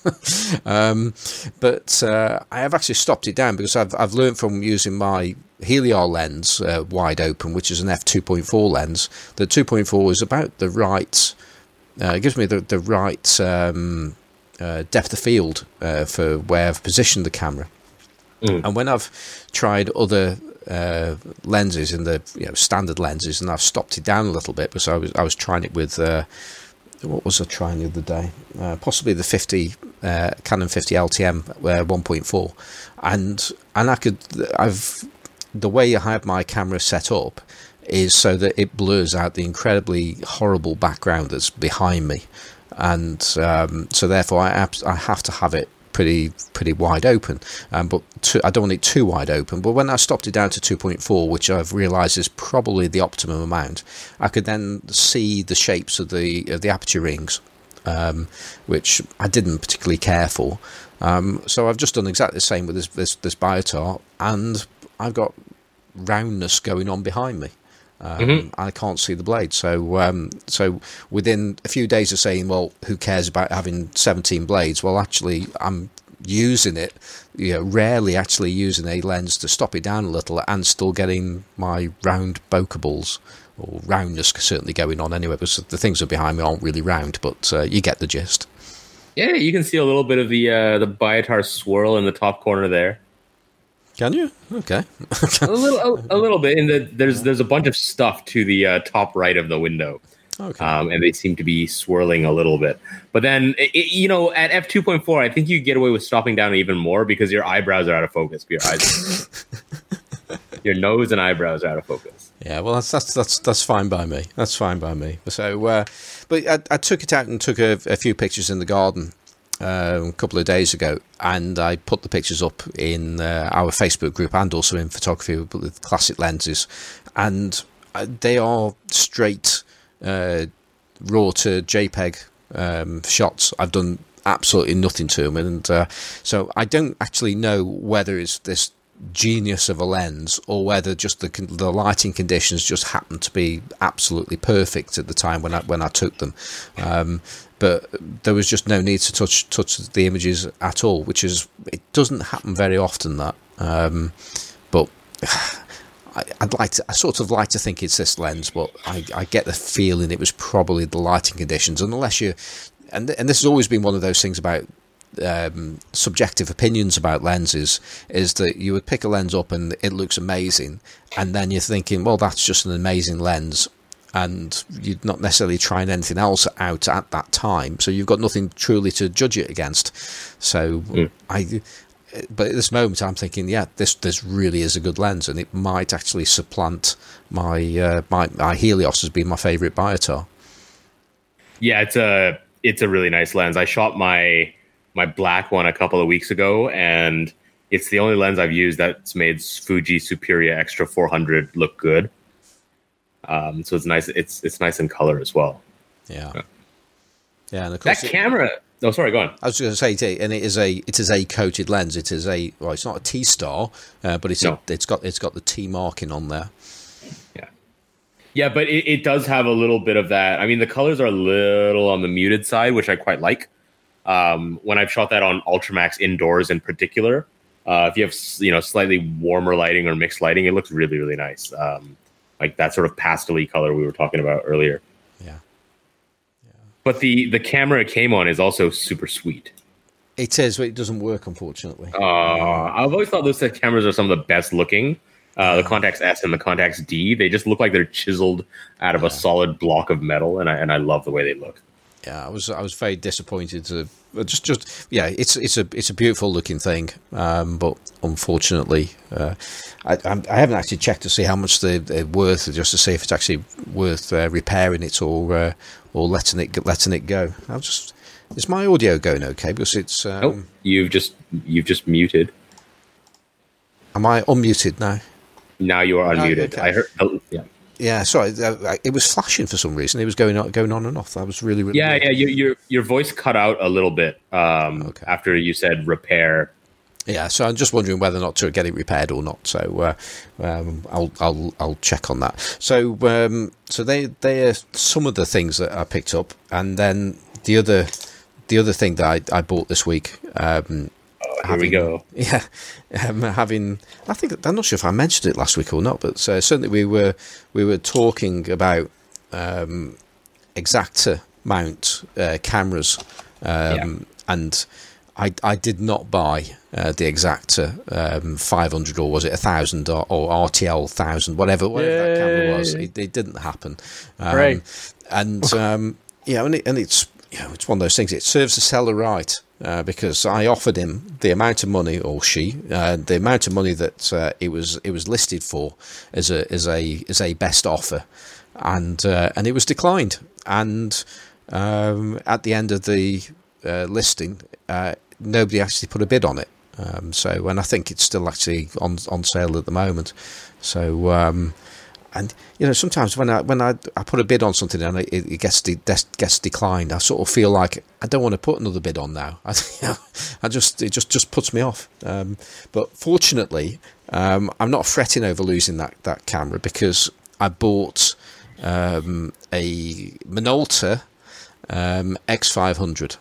um, but uh, I have actually stopped it down because I've I've learned from using my Heliar lens uh, wide open, which is an f2.4 lens. The 2.4 is about the right. Uh, it gives me the the right um, uh, depth of field uh, for where I've positioned the camera. Mm. And when I've tried other uh, lenses in the you know, standard lenses, and I've stopped it down a little bit because I was I was trying it with uh, what was I trying the other day? Uh, possibly the 50 uh, Canon 50 LTM uh, 1.4, and and I could I've the way I have my camera set up is so that it blurs out the incredibly horrible background that's behind me, and um, so therefore I I have to have it pretty pretty wide open. Um, but too, I don't want it too wide open. But when I stopped it down to 2.4, which I've realised is probably the optimum amount, I could then see the shapes of the of the aperture rings, um, which I didn't particularly care for. Um, so I've just done exactly the same with this this, this Biotar, and I've got roundness going on behind me. Um, mm-hmm. I can't see the blade. So, um, so within a few days of saying, "Well, who cares about having 17 blades?" Well, actually, I'm using it. You know, rarely actually using a lens to stop it down a little, and still getting my round bokeh balls or roundness certainly going on anyway. Because the things that are behind me aren't really round, but uh, you get the gist. Yeah, you can see a little bit of the uh, the Biotar swirl in the top corner there. Can you? Okay. a little, a, a, little bit. In the there's there's a bunch of stuff to the uh, top right of the window. Okay. Um, and they seem to be swirling a little bit. But then, it, you know, at f two point four, I think you get away with stopping down even more because your eyebrows are out of focus. Your eyes, your nose and eyebrows are out of focus. Yeah, well, that's that's that's that's fine by me. That's fine by me. So, uh, but I, I, took it out and took a, a few pictures in the garden uh, a couple of days ago, and I put the pictures up in uh, our Facebook group and also in photography with classic lenses, and uh, they are straight uh, raw to JPEG um, shots. I've done absolutely nothing to them, and uh, so I don't actually know whether it's this genius of a lens or whether just the the lighting conditions just happened to be absolutely perfect at the time when I when I took them. Um, but there was just no need to touch touch the images at all, which is it doesn't happen very often that. Um, but I, would like to, I sort of like to think it's this lens, but I, I get the feeling it was probably the lighting conditions. Unless you, and and this has always been one of those things about um, subjective opinions about lenses is that you would pick a lens up and it looks amazing, and then you're thinking, well, that's just an amazing lens, and you're not necessarily trying anything else out at that time, so you've got nothing truly to judge it against. So mm. I but at this moment, I'm thinking, yeah, this this really is a good lens, and it might actually supplant my uh, my, my Helios as being my favorite Biotar. Yeah, it's a it's a really nice lens. I shot my my black one a couple of weeks ago, and it's the only lens I've used that's made Fuji Superia Extra 400 look good. Um, so it's nice. It's it's nice in color as well. Yeah. Yeah, yeah and of course that camera Oh, sorry. Go on. I was going to say, and it is a it is a coated lens. It is a well, it's not a T star, uh, but it's no. a, it's got it's got the T marking on there. Yeah, yeah, but it, it, does have a little bit of that. I mean, the colors are a little on the muted side, which I quite like. Um, when I've shot that on Ultramax indoors, in particular, uh, if you have you know slightly warmer lighting or mixed lighting, it looks really really nice. Um, like that sort of pastely color we were talking about earlier. Yeah. yeah. But the the camera it came on is also super sweet. It is, but it doesn't work, unfortunately. Uh, I've always thought those cameras are some of the best looking. Uh, the Contax S and the Contax D, they just look like they're chiseled out of yeah. a solid block of metal, and I and I love the way they look. Yeah, I was I was very disappointed to just just yeah, it's it's a it's a beautiful looking thing, um, but unfortunately, uh, I I haven't actually checked to see how much they're, they're worth, just to see if it's actually worth uh, repairing it or uh, or letting it letting it go. I'll just is my audio going okay because it's um, oh you've just you've just muted. Am I unmuted now? Now you are unmuted. okay. I heard. Oh, yeah. Yeah, sorry, uh, it was flashing for some reason. It was going on, going on and off. That was really, really. Yeah, weird. yeah. Your, your your voice cut out a little bit um, okay. after you said repair. Yeah, so I'm just wondering whether or not to get it repaired or not. So uh, um, I'll I'll I'll check on that. So um, so they they are some of the things that I picked up, and then the other the other thing that I, I bought this week um, here having, we go. Yeah, um, having. I think I'm not sure if I mentioned it last week or not, but uh, certainly we were we were talking about um, Exakta mount uh, cameras, um, yeah. and I I did not buy uh, the Exakta um, 500 or was it a thousand or, or, RTL thousand, whatever whatever Yay. that camera was. It, it didn't happen. Um, And um, yeah, and, it, and it's you know, it's one of those things. It serves the seller right uh, because I offered him the amount of money, or she, uh, the amount of money that uh, it was it was listed for as a as a as a best offer, and uh, and it was declined. And um, at the end of the uh, listing, nobody actually put a bid on it. Um, so, and I think it's still actually on on sale at the moment. So. Um, and you know, sometimes when I when I, I put a bid on something and it, it gets de- gets declined, I sort of feel like I don't want to put another bid on now. I, you know, I just it just just puts me off. Um, but fortunately, um, I'm not fretting over losing that that camera because I bought um, a Minolta um, X500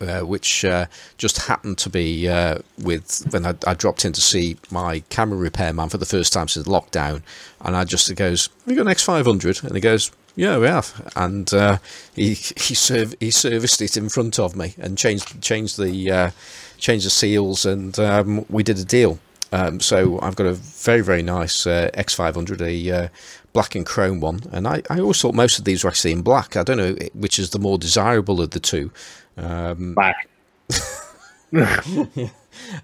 uh, which uh, just happened to be uh, with when I, I, dropped in to see my camera repairman for the first time since lockdown, and I just goes, "We got an X five hundred," and he goes, "Yeah, we have," and uh, he he serv- he serviced it in front of me and changed changed the uh, changed the seals, and um, we did a deal. Um, so I've got a very very nice X five hundred, a black and chrome one, and I, I always thought most of these were actually in black. I don't know which is the more desirable of the two. Um, black.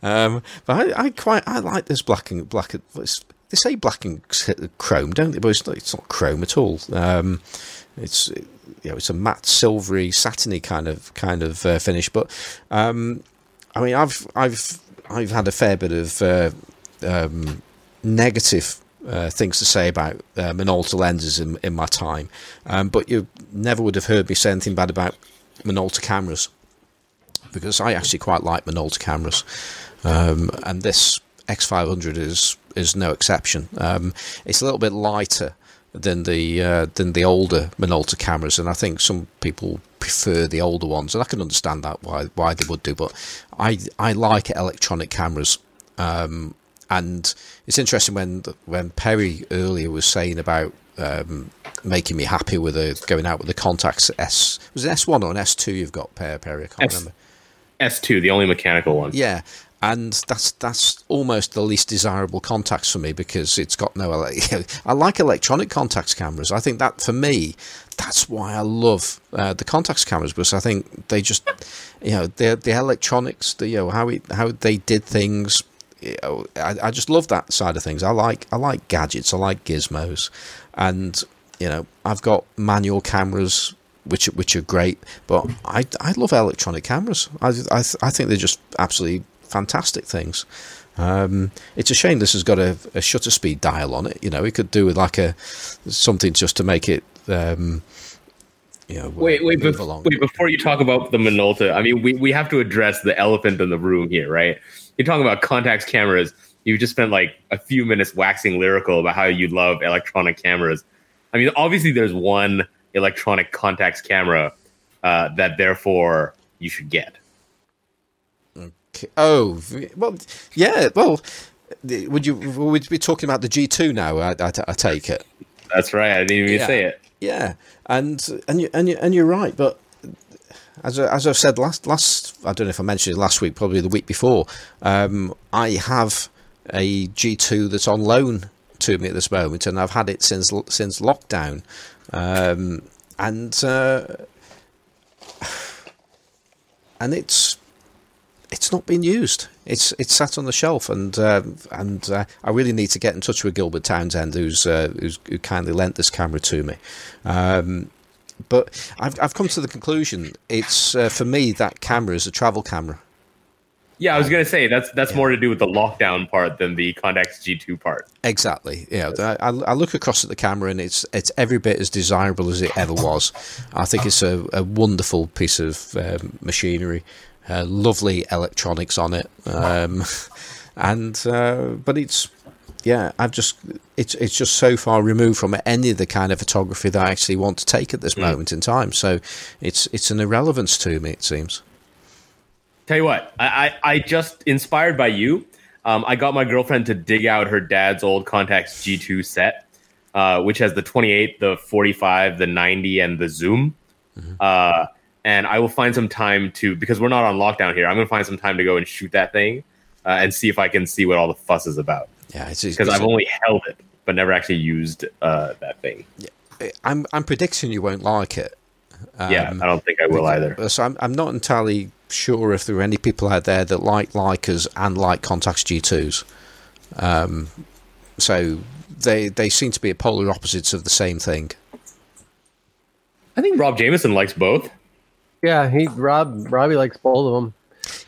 um, but I, I, quite I like this black and black. They say black and chrome, don't they? But it's not, it's not chrome at all. Um, it's you know it's a matte silvery satiny kind of kind of uh, finish. But um, I mean I've I've I've had a fair bit of uh, um, negative uh, things to say about uh, Minolta lenses in, in my time, um, but you never would have heard me say anything bad about Minolta cameras because I actually quite like Minolta cameras, um, and this X500 is is no exception. Um, it's a little bit lighter than the uh, than the older Minolta cameras, and I think some people prefer the older ones, and I can understand that why why they would do. But I I like electronic cameras, um, and it's interesting when when Perry earlier was saying about um, making me happy with a, going out with the Contax S was it S one or an S two you've got pair I can't S, remember. S two, the only mechanical one. Yeah, and that's that's almost the least desirable Contax for me because it's got no. I like electronic Contax cameras. I think that for me, that's why I love uh, the Contax cameras because I think they just, you know, the the electronics, the you know how it, how they did things. I, I just love that side of things. I like I like gadgets. I like gizmos, and you know I've got manual cameras which which are great. But I, I love electronic cameras. I, I, I think they're just absolutely fantastic things. Um, it's a shame this has got a, a, shutter speed dial on it. You know, it could do with like a something just to make it. Um, you know, wait, wait, bef- wait! Before you talk about the Minolta, I mean, we, we have to address the elephant in the room here, right? You're talking about Contax cameras. You just spent like a few minutes waxing lyrical about how you love electronic cameras. I mean, obviously, there's one electronic Contax camera uh, that therefore you should get. Okay. Oh, well, yeah. Well, would you would be talking about the G two now? I, I, I, take it. That's right. I didn't even yeah. say it. Yeah, and and you and you and you're right, but as I, as I've said last last I don't know if I mentioned it last week, probably the week before. Um, I have a G two that's on loan to me at this moment, and I've had it since since lockdown, um, and uh, and it's it's not been used. It's it's sat on the shelf, and uh, and uh, I really need to get in touch with Gilbert Townsend, who's, uh, who's who kindly lent this camera to me. Um, but I've I've come to the conclusion it's uh, for me that camera is a travel camera. Yeah, I was gonna say that's that's yeah. more to do with the lockdown part than the Contax G2 part. Exactly. Yeah, I, I, look across at the camera and it's it's every bit as desirable as it ever was. I think it's a, a wonderful piece of um, machinery. Uh, lovely electronics on it, um, and uh, but it's yeah, I've just it's it's just so far removed from any of the kind of photography that I actually want to take at this mm. moment in time. So it's it's an irrelevance to me. It seems. Tell you what, I I, I just inspired by you. Um, I got my girlfriend to dig out her dad's old Contax G2 set, uh, which has the 28, the 45, the 90, and the zoom. Mm-hmm. Uh, and I will find some time to because we're not on lockdown here. I'm going to find some time to go and shoot that thing uh, and see if I can see what all the fuss is about. Yeah, because I've only held it but never actually used uh, that thing. Yeah. I'm I'm predicting you won't like it. Um, yeah, I don't think I will either. So I'm I'm not entirely sure if there are any people out there that like Leicas and like Contax G2s. Um, so they they seem to be polar opposites of the same thing. I think Rob Jameson likes both. Yeah, he Rob Robbie likes both of them.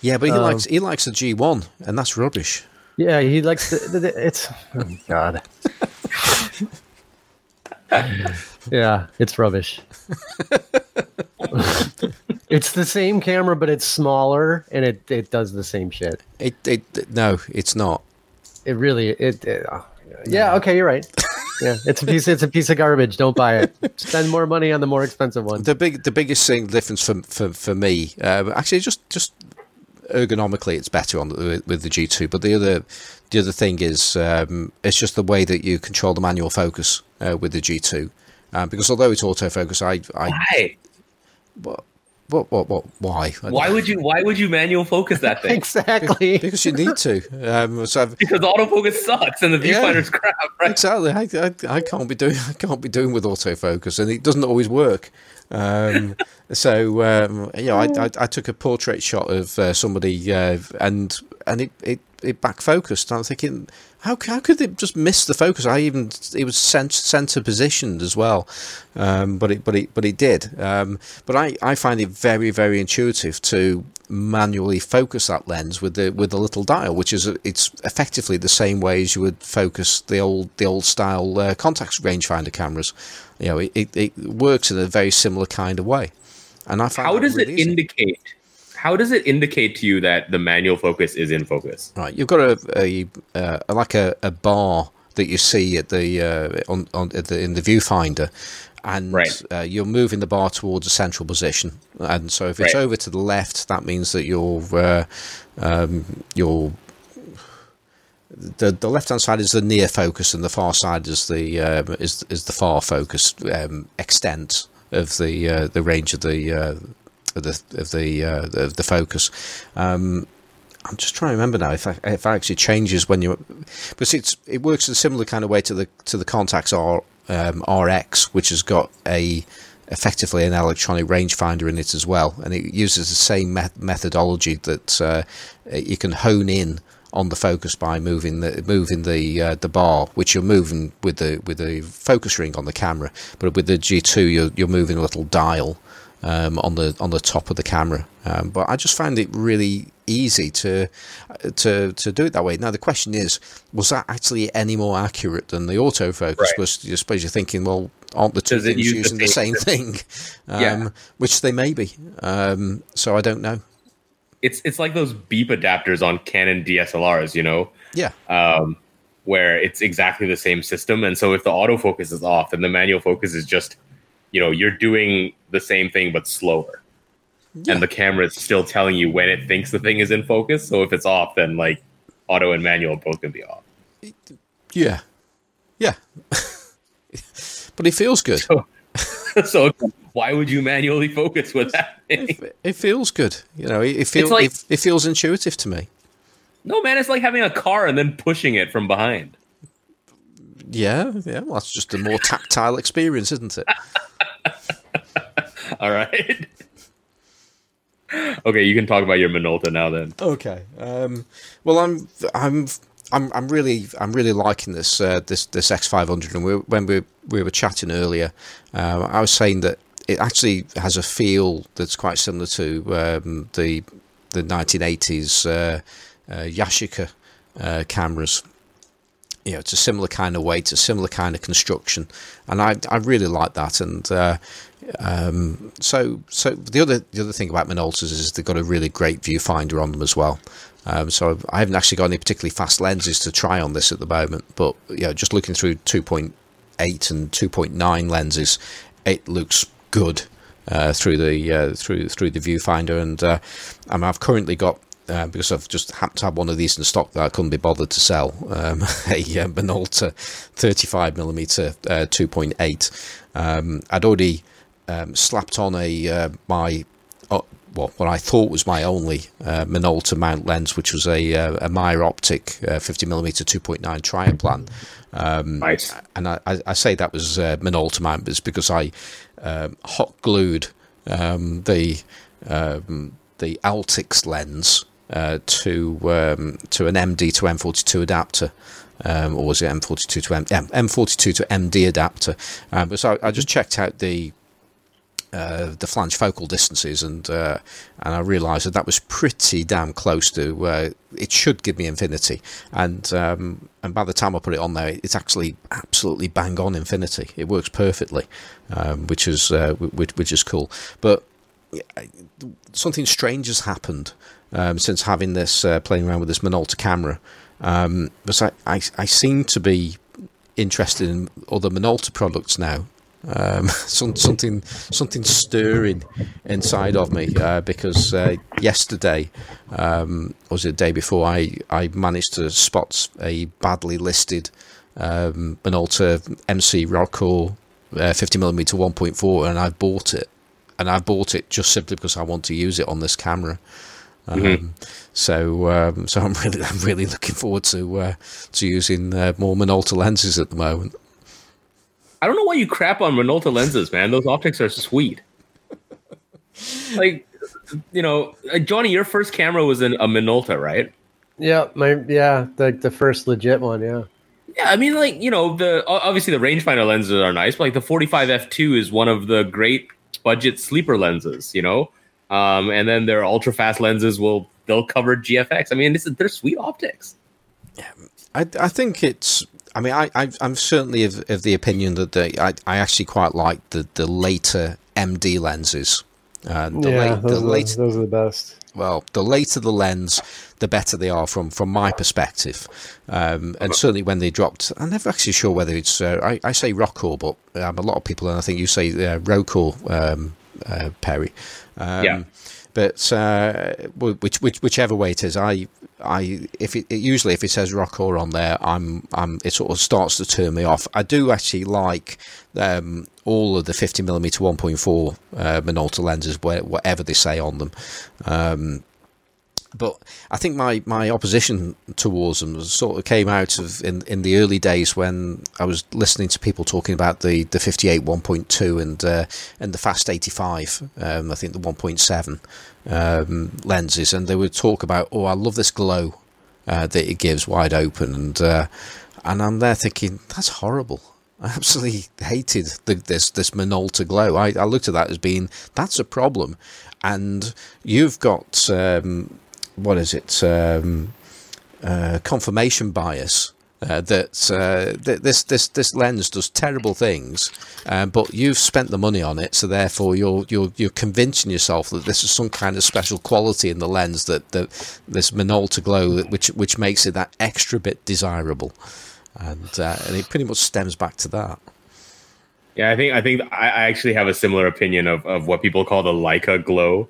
Yeah, but he um, likes he likes the G one, and that's rubbish. Yeah, he likes the, the it's oh God. yeah, it's rubbish. it's the same camera, but it's smaller, and it, it does the same shit. It, it no, it's not. It really it. it oh, yeah, okay, you're right yeah, it's a piece. It's a piece of garbage. Don't buy it. Spend more money on the more expensive one. The big, the biggest thing difference for for, for me, uh, actually, just just ergonomically, it's better on the, with the G two. But the other the other thing is, um, it's just the way that you control the manual focus uh, with the G two. Um, because although it's autofocus, I, I why? Well, What? What? What? Why? Why would you? Why would you manual focus that thing? exactly. Because you need to. Um, so because autofocus sucks and the viewfinder's yeah, crap. Right? Exactly. I, I, I, can't be doing. I can't be doing with autofocus, and it doesn't always work. Um, so um, you know, I, I, I, took a portrait shot of uh, somebody, uh, and and it, it, it back focused. I'm thinking, how, how could it just miss the focus? I even it was center positioned as well, um, but it but it but it did. Um, but I, I find it very very intuitive to manually focus that lens with the with the little dial, which is it's effectively the same way as you would focus the old the old style uh, Contax rangefinder cameras. You know, it, it, it, works in a very similar kind of way. And I how does really it easy. indicate how does it indicate to you that the manual focus is in focus? Right, you've got a, a uh, like a, a, bar that you see at the uh, on, on the, in the viewfinder, and right. uh, you're moving the bar towards a central position. And so if it's right. over to the left, that means that you're uh, um, you're the the left hand side is the near focus, and the far side is the um, is is the far focus um, extent of the uh, the range of the uh, of the of the uh, the, focus. Um, I'm just trying to remember now if I, if it actually changes when you, but it's it works in a similar kind of way to the to the Contax R um, RX, which has got a effectively an electronic rangefinder in it as well, and it uses the same met- methodology that uh, you can hone in on the focus by moving the moving the uh, the bar, which you're moving with the with the focus ring on the camera, but with the G2 you're you're moving a little dial um, on the on the top of the camera. Um, but I just found it really easy to to to do it that way. Now the question is, was that actually any more accurate than the autofocus? Right. Was I suppose you're thinking, well, aren't the two Does things using the, the same thing? Um, yeah. which they may be. Um, so I don't know. It's it's like those beep adapters on Canon DSLRs, you know. Yeah. Um, where it's exactly the same system, and so if the autofocus is off, then the manual focus is just you know you're doing the same thing but slower. Yeah. and the camera is still telling you when it thinks the thing is in focus. So if it's off then like auto and manual both can be off. Yeah. Yeah. But it feels good. So, so, why would you manually focus with that it, it, feels good. You know it, it feels like, it, it feels intuitive to me. No man it's like having a car and then pushing it from behind. Yeah, yeah. Well, that's just a more tactile experience, isn't it? All right. okay, you can talk about your Minolta now then. Okay. Um, well, I'm I'm I'm I'm really I'm really liking this uh, this this X500, and we, when we we were chatting earlier, uh, I was saying that it actually has a feel that's quite similar to um, the the 1980s uh, uh, Yashica uh, cameras you know, it's a similar kind of weight, a similar kind of construction, and I I really like that. And uh, um, so so the other the other thing about Minoltas is they've got a really great viewfinder on them as well. Um, so I haven't actually got any particularly fast lenses to try on this at the moment, but know, just looking through 2.8 and 2.9 lenses, it looks good. Uh, through the uh, through through the viewfinder, and uh, I've currently got uh, because I've just happened to have one of these in stock that I couldn't be bothered to sell. Um, a uh, Minolta 35mm uh, 2.8. Um, I'd already um, slapped on a uh, my uh, well, what I thought was my only uh, Minolta mount lens, which was a, a Meyer Optic 50mm 2.9 Trioplan. Um, nice. And I, I, say that was uh, Minolta mount because I um, hot glued um, the um, the Altix lens uh, to um, to an MD to M42 adapter. Um, or was it M42 to M, M M42 to MD adapter? Um, but so I, I, just checked out the uh, the flange focal distances, and uh, and I realised that that was pretty damn close to uh, it should give me infinity, and um, and by the time I put it on there, it's actually absolutely bang on infinity. It works perfectly, um, which is uh, which, which is cool. But something strange has happened um, since having this uh, playing around with this Minolta camera. Um, but I, I, I, seem to be interested in other Minolta products now. Um, some, something something stirring inside of me uh, because uh, yesterday um, was it the day before I, I managed to spot a badly listed um, Minolta MC Rokkor uh, 50mm 1.4 and I bought it and I bought it just simply because I want to use it on this camera. Um, mm-hmm. So, um, so I'm really, I'm really looking forward to uh, to using uh, more Minolta lenses at the moment. I don't know why you crap on Minolta lenses, man. Those optics are sweet. like, you know, uh, Johnny, your first camera was in a Minolta, right? Yeah, my yeah, the the first legit one, yeah. Yeah, I mean, like you know, the obviously the rangefinder lenses are nice, but like the 45 f2 is one of the great budget sleeper lenses, you know. Um, and then their ultra fast lenses will they'll cover GFX. I mean, this is, they're sweet optics. Yeah, I I think it's. I mean, I, I am certainly of, of the opinion that the, I I actually quite like the the later MD lenses. Uh, the yeah, late, those, the later, those are the best. Well, the later the lens, the better they are from from my perspective. Um, and certainly when they dropped, I'm never actually sure whether it's uh, I, I, say Rokkor, but um, a lot of people, and I think you say uh, Rokkor, um, uh, Perry. Um, yeah. But uh, which, which, whichever way it is, I, I, if it, it, usually if it says Rokkor on there, I'm, I'm, it sort of starts to turn me off. I do actually like um, all of the 50 millimeter 1.4 uh, Minolta lenses, whatever they say on them. Um, but I think my, my opposition towards them sort of came out of in, in the early days when I was listening to people talking about the, the 58 1.2 and uh, and the Fast 85, um, I think the 1.7 um, lenses, and they would talk about, oh, I love this glow uh, that it gives wide open, and uh, and I'm there thinking that's horrible. I absolutely hated the, this this Minolta glow. I, I looked at that as being that's a problem, and you've got um, what is it? Um, uh, confirmation bias. Uh, that uh, th- this this this lens does terrible things, um, but you've spent the money on it, so therefore you're you're you're convincing yourself that this is some kind of special quality in the lens that, that this Minolta glow, which which makes it that extra bit desirable, and uh, and it pretty much stems back to that. Yeah, I think I think I actually have a similar opinion of, of what people call the Leica glow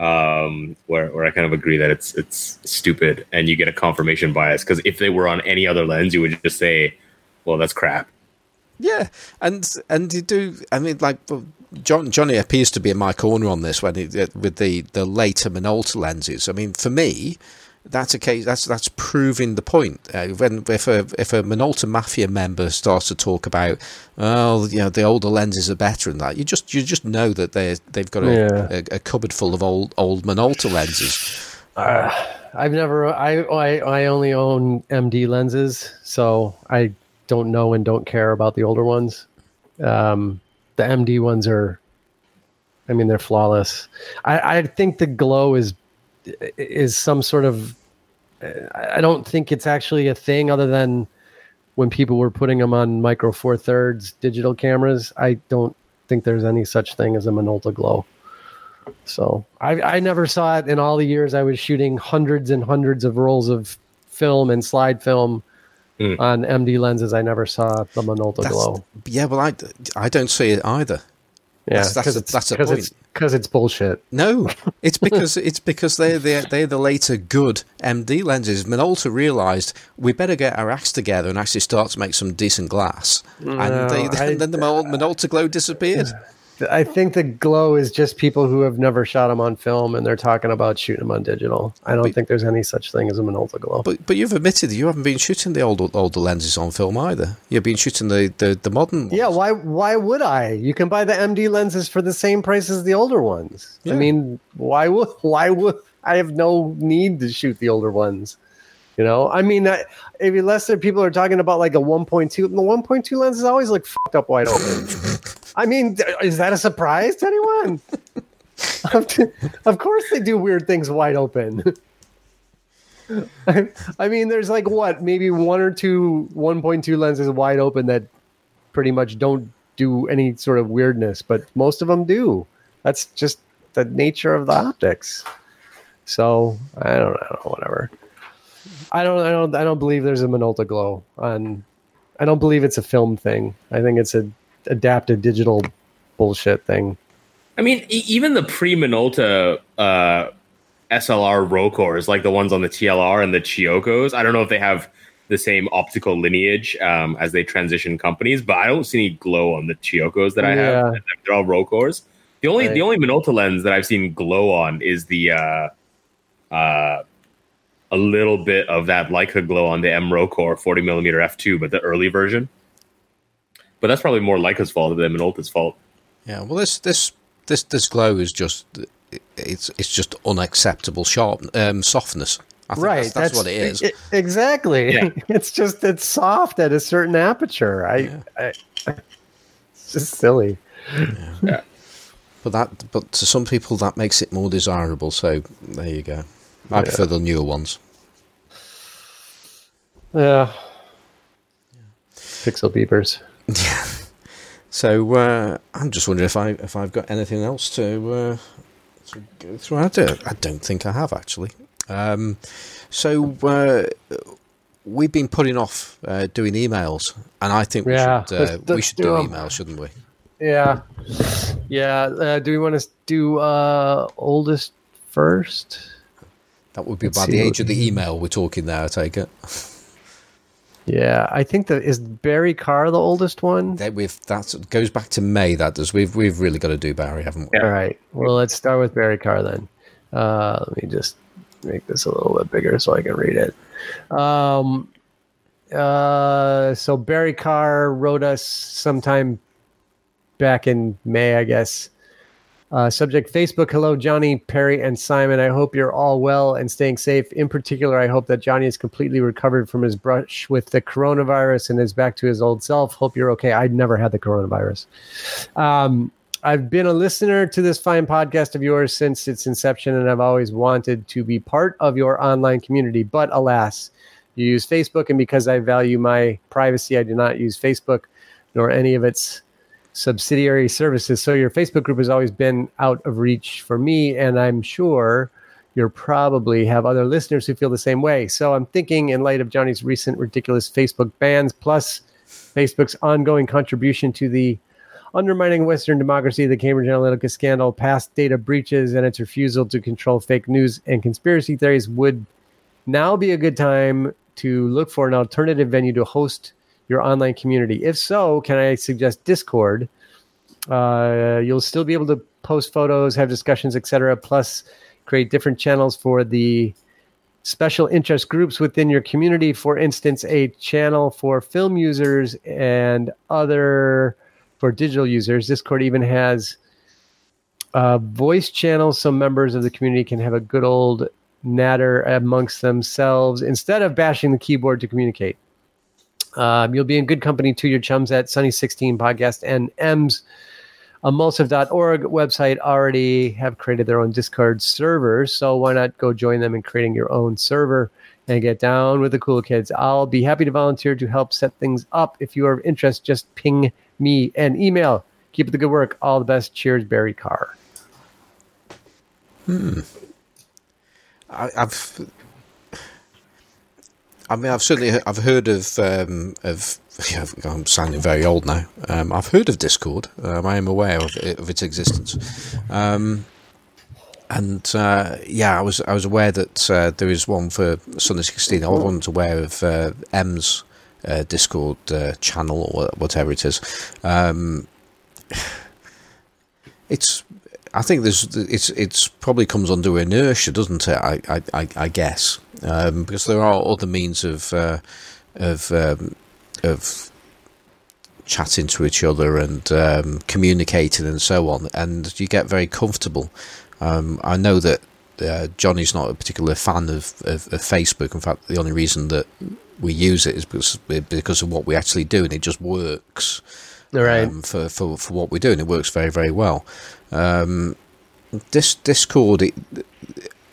um, where, where I kind of agree that it's it's stupid and you get a confirmation bias because if they were on any other lens, you would just say, "Well, that's crap." Yeah, and and you do. I mean, like John Johnny appears to be in my corner on this when he, with the the later Minolta lenses. I mean, for me, that's a case that's that's proving the point. Uh, when if a if a Minolta Mafia member starts to talk about, oh, you know, the older lenses are better and that, you just you just know that they they've got a, yeah. a, a, cupboard full of old old Minolta lenses. Uh, I've never I, I I only own MD lenses, so I don't know and don't care about the older ones. Um, the MD ones are, I mean, they're flawless. I I think the glow is is some sort of I don't think it's actually a thing other than when people were putting them on micro four thirds digital cameras. I don't think there's any such thing as a Minolta glow. So I, I never saw it in all the years I was shooting hundreds and hundreds of rolls of film and slide film mm. on MD lenses. I never saw the Minolta that's, glow. Yeah, well, I, I don't see it either. Yeah, that's, that's, a, that's a point. It's, because it's bullshit. No, it's because it's because they're they're, they're the later good MD lenses. Minolta realised we better get our acts together and actually start to make some decent glass, no, and, they, I, then the Minolta glow disappeared. I think the glow is just people who have never shot them on film and they're talking about shooting them on digital. I don't but, think there's any such thing as a Minolta glow. But but you've admitted you haven't been shooting the older older lenses on film either. You've been shooting the, the, the modern ones. Yeah, why why would I? You can buy the MD lenses for the same price as the older ones. Yeah. I mean, why would why would I have no need to shoot the older ones? You know, I mean, I, unless people are talking about like a 1.2, the 1.2 lenses always look fucked up wide open. I mean, is that a surprise to anyone? of course, they do weird things wide open. I mean, there's like what, maybe one or two 1.2 lenses wide open that pretty much don't do any sort of weirdness, but most of them do. That's just the nature of the optics. So I don't know, whatever. I don't, I don't, I don't believe there's a Minolta glow on. I don't believe it's a film thing. I think it's a adapted digital bullshit thing. I mean, e- even the pre Minolta uh, SLR Rokkors, like the ones on the TLR and the Chiyokos, I don't know if they have the same optical lineage um, as they transition companies, but I don't see any glow on the Chiyokos that I yeah. have. They're all Rokkors. The only right. the only Minolta lens that I've seen glow on is the uh, uh, a little bit of that Leica glow on the M Rokkor 40 millimeter f2, but the early version. But that's probably more Leica's fault than Minolta's fault. Yeah, well, this this this this glow is just it's it's just unacceptable sharp um, softness. right, that's, that's, that's, what it is. It, exactly. Yeah. It's just it's soft at a certain aperture. I, yeah. I, I it's just silly. Yeah. yeah. But that, but to some people, that makes it more desirable. So there you go. I yeah. prefer the newer ones. Yeah. Pixel beepers. Yeah. So uh, I'm just wondering if I if I've got anything else to, uh, to go through. I don't, I don't think I have actually. Um, so uh, we've been putting off uh, doing emails, and I think we yeah, should let's, uh, let's we should do, do emails, shouldn't we? Yeah, yeah. Uh, do we want to do uh, oldest first? That would be Let's by the age of the email we're talking there. I take it. Yeah, I think that is Barry Carr the oldest one. That we've that goes back to May. That does. We've we've really got to do Barry, haven't we? All right. Well, let's start with Barry Carr then. Uh, let me just make this a little bit bigger so I can read it. Um, uh, so Barry Carr wrote us sometime back in May, I guess. Uh, subject Facebook. Hello, Johnny, Perry, and Simon. I hope you're all well and staying safe. In particular, I hope that Johnny is completely recovered from his brush with the coronavirus and is back to his old self. Hope you're okay. I'd never had the coronavirus. Um, I've been a listener to this fine podcast of yours since its inception, and I've always wanted to be part of your online community. But alas, you use Facebook, and because I value my privacy, I do not use Facebook nor any of its subsidiary services. So your Facebook group has always been out of reach for me, and I'm sure you probably have other listeners who feel the same way. So I'm thinking, in light of Johnny's recent ridiculous Facebook bans, plus Facebook's ongoing contribution to the undermining Western democracy, the Cambridge Analytica scandal, past data breaches, and its refusal to control fake news and conspiracy theories, would now be a good time to look for an alternative venue to host your online community? If so, can I suggest Discord? Uh, you'll still be able to post photos, have discussions, etc. Plus, create different channels for the special interest groups within your community. For instance, a channel for film users and other for digital users. Discord even has uh, voice channels so members of the community can have a good old natter amongst themselves instead of bashing the keyboard to communicate. Um, you'll be in good company to your chums at Sunny 16 Podcast and M's emulsive.org website already have created their own Discord servers. So why not go join them in creating your own server and get down with the cool kids? I'll be happy to volunteer to help set things up. If you are of interest, just ping me an email. Keep up the good work. All the best. Cheers, Barry Carr. Hmm. I, have I mean, I've certainly I've heard of um, of. Yeah, I'm sounding very old now. Um, I've heard of Discord. Um, I am aware of, it, of its existence, um, and uh, yeah, I was I was aware that uh, there is one for Sunny 16. I wasn't aware of uh, M's uh, Discord uh, channel or whatever it is. Um, it's I think there's it's it's probably comes under inertia, doesn't it? I I, I guess um, because there are other means of uh, of um, of chatting to each other and um, communicating and so on, and you get very comfortable. Um, I know that uh, Johnny's not a particular fan of, of, of, Facebook. In fact, the only reason that we use it is because because of what we actually do, and it just works. Right. Um, for, for for what we're doing, it works very very well. Um, this Discord, it,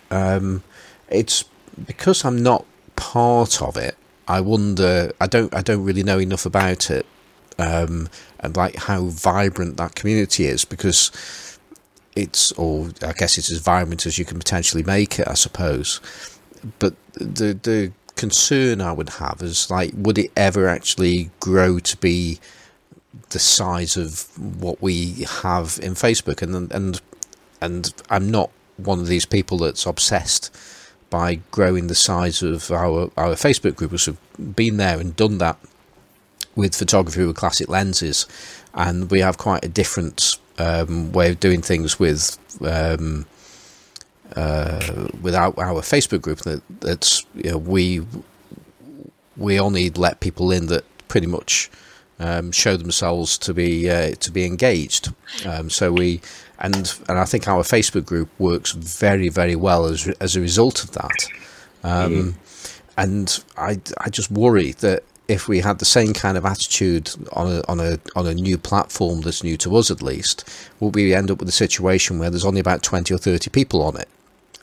um, it's because I'm not part of it. I wonder. I don't. I don't really know enough about it, um, and like how vibrant that community is because it's, or I guess it's as vibrant as you can potentially make it. I suppose, but the the concern I would have is like, would it ever actually grow to be the size of what we have in Facebook? And and and I'm not one of these people that's obsessed by growing the size of our, our Facebook group. We've been there and done that with photography with classic lenses, and we have quite a different um, way of doing things with um, uh, with our, our, Facebook group that that's you know, we we only let people in that pretty much um, show themselves to be uh, to be engaged. Um, so we and and I think our Facebook group works very very well as as a result of that. Um, mm-hmm. And I I just worry that if we had the same kind of attitude on a on a on a new platform that's new to us at least, will we end up with a situation where there's only about twenty or thirty people on it,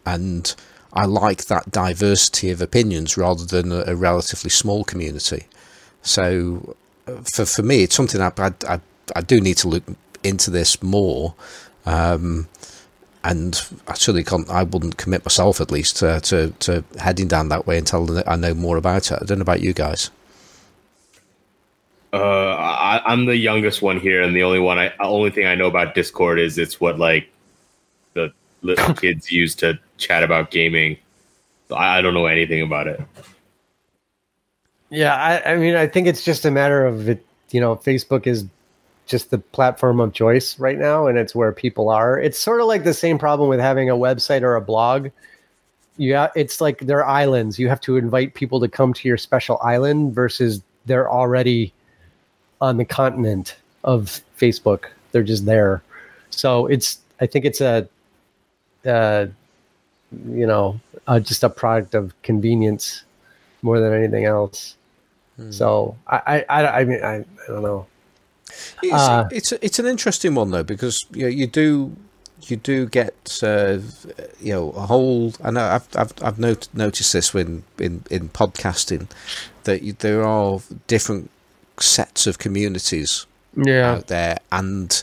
and I like that diversity of opinions rather than a, a relatively small community. So, uh, for for me, it's something I I, I do need to look into this more. Um, and I certainly can't. I wouldn't commit myself, at least, to, to, to heading down that way until I know more about it. I don't know about you guys. Uh, I, am the youngest one here, and the only one I only thing I know about Discord is it's what like the little kids use to chat about gaming. I, I don't know anything about it. Yeah, I, I mean, I think it's just a matter of it. You know, Facebook is just the platform of choice right now, and it's where people are. It's sort of like the same problem with having a website or a blog. Yeah, it's like they're islands. You have to invite people to come to your special island versus they're already on the continent of Facebook. They're just there. So it's I think it's a uh, you know uh, just a product of convenience more than anything else. Hmm. So I, I I mean I, I don't know. It's, uh, it's it's an interesting one though because you know, you do you do get uh, you know a whole. I know I've I've, I've not, noticed this when in in podcasting that you, there are different sets of communities yeah. out there, and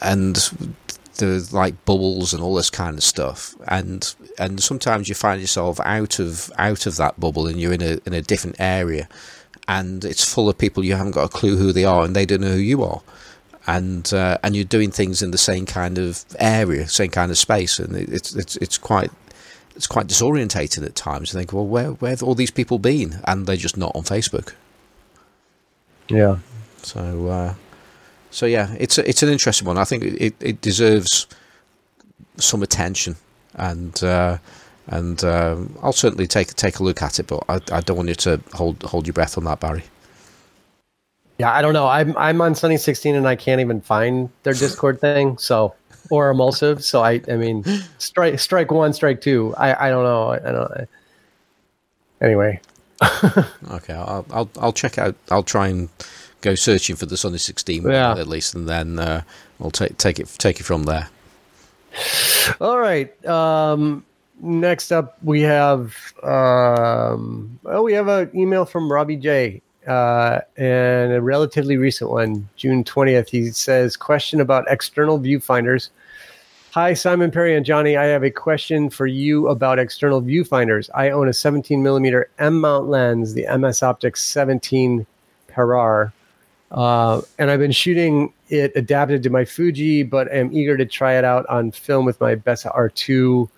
and the like bubbles and all this kind of stuff, and and sometimes you find yourself out of out of that bubble, and you're in a in a different area, and it's full of people you haven't got a clue who they are, and they don't know who you are. And uh, and you're doing things in the same kind of area, same kind of space, and it's it's it's quite it's quite disorientating at times. You think, well, where where have all these people been? And they're just not on Facebook. Yeah. So, uh, so yeah, it's a, it's an interesting one. I think it, it deserves some attention, and uh, and uh, I'll certainly take take a look at it. But I, I don't want you to hold hold your breath on that, Barry. Yeah, I don't know. I'm I'm on Sunny 16 and I can't even find their Discord thing. So or Emulsive. So I I mean strike strike one, strike two. I I don't know. I, I don't. Anyway, okay, I'll, I'll I'll check out. I'll try and go searching for the Sunny 16 yeah. at least, and then uh, I'll take take it take it from there. All right. Um, next up, we have um, oh, we have an email from Robbie J. Uh, and a relatively recent one, June 20th. He says, Question about external viewfinders. Hi, Simon Perry and Johnny. I have a question for you about external viewfinders. I own a 17 millimeter M mount lens, the MS Optics 17 Perar, uh, and I've been shooting it adapted to my Fuji, but am eager to try it out on film with my Bessa R2,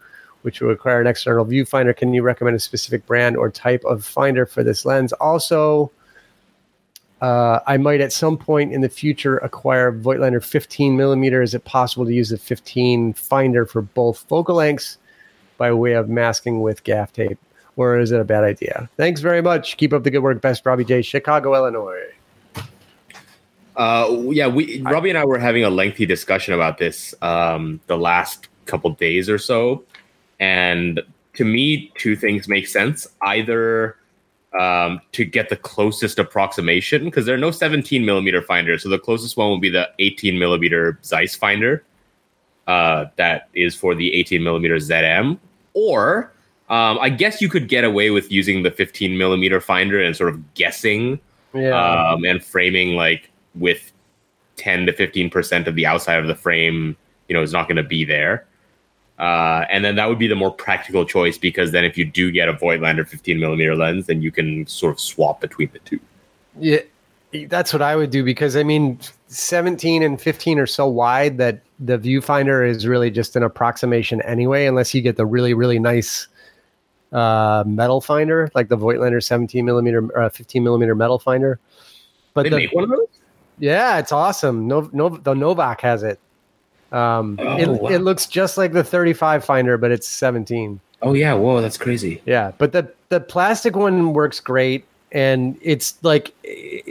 which will require an external viewfinder. Can you recommend a specific brand or type of finder for this lens? Also, uh, I might at some point in the future acquire Voigtlander 15 millimeter. Is it possible to use the 15 finder for both focal lengths by way of masking with gaff tape? Or is it a bad idea? Thanks very much. Keep up the good work. Best Robbie J, Chicago, Illinois. Uh, yeah, we Robbie and I were having a lengthy discussion about this um, the last couple days or so, and to me, two things make sense. Either um, to get the closest approximation because there are no 17 millimeter finders. So the closest one will be the 18 millimeter Zeiss finder uh, that is for the 18 millimeter ZM. Or um, I guess you could get away with using the 15 millimeter finder and sort of guessing yeah. um, and framing like with 10 to 15 percent of the outside of the frame, you know, is not going to be there. Uh, and then that would be the more practical choice because then if you do get a Voigtlander 15 millimeter lens, then you can sort of swap between the two. Yeah, that's what I would do because I mean, 17 and 15 are so wide that the viewfinder is really just an approximation anyway, unless you get the really, really nice uh, metal finder like the Voigtlander 17 millimeter, uh, 15 millimeter metal finder. But they the, make one of those? Yeah, it's awesome. No, no, the Novak has it. Um, oh, it, wow. it looks just like the 35 finder, but it's 17. Oh yeah, whoa, that's crazy. Yeah, but the the plastic one works great, and it's like,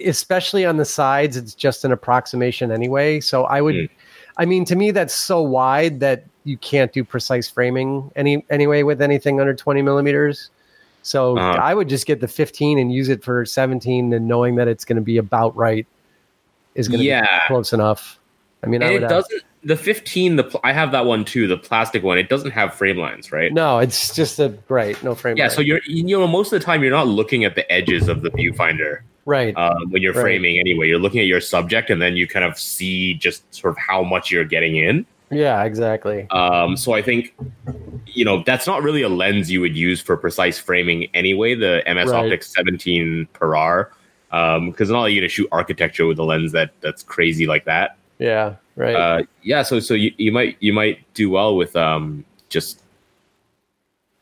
especially on the sides, it's just an approximation anyway. So I would, mm. I mean, to me, that's so wide that you can't do precise framing any anyway with anything under 20 millimeters. So uh-huh. I would just get the 15 and use it for 17, and knowing that it's going to be about right is going to yeah. be close enough. I mean, I it doesn't. The 15, the I have that one too, the plastic one. It doesn't have frame lines, right? No, it's just a right, no frame. Yeah, line. so you're you know most of the time you're not looking at the edges of the viewfinder, right? Um, when you're right. framing anyway, you're looking at your subject, and then you kind of see just sort of how much you're getting in. Yeah, exactly. Um, so I think you know that's not really a lens you would use for precise framing anyway. The MS right. Optics 17 Perar, because um, not only are you going to shoot architecture with a lens that that's crazy like that. Yeah, right. Uh, yeah, so so you, you might you might do well with um just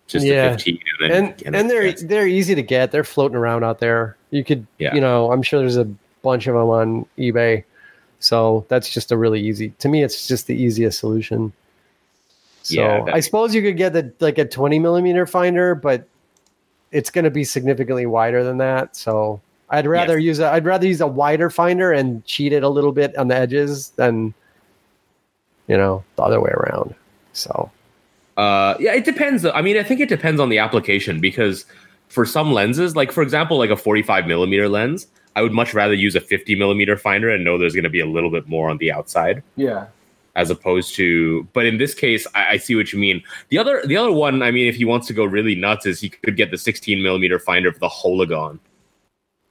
just yeah. 15 and and, and, and they're they're easy to get. They're floating around out there. You could yeah. you know, I'm sure there's a bunch of them on eBay. So that's just a really easy to me it's just the easiest solution. So yeah, I suppose you could get the like a 20 millimeter finder, but it's going to be significantly wider than that. So I'd rather yes. use a I'd rather use a wider finder and cheat it a little bit on the edges than you know the other way around. So uh, yeah, it depends. I mean, I think it depends on the application because for some lenses, like for example, like a 45 millimeter lens, I would much rather use a 50 millimeter finder and know there's going to be a little bit more on the outside. Yeah. As opposed to, but in this case, I, I, see what you mean. The other, the other one, I mean, if he wants to go really nuts, is he could get the 16 millimeter finder for the Hologon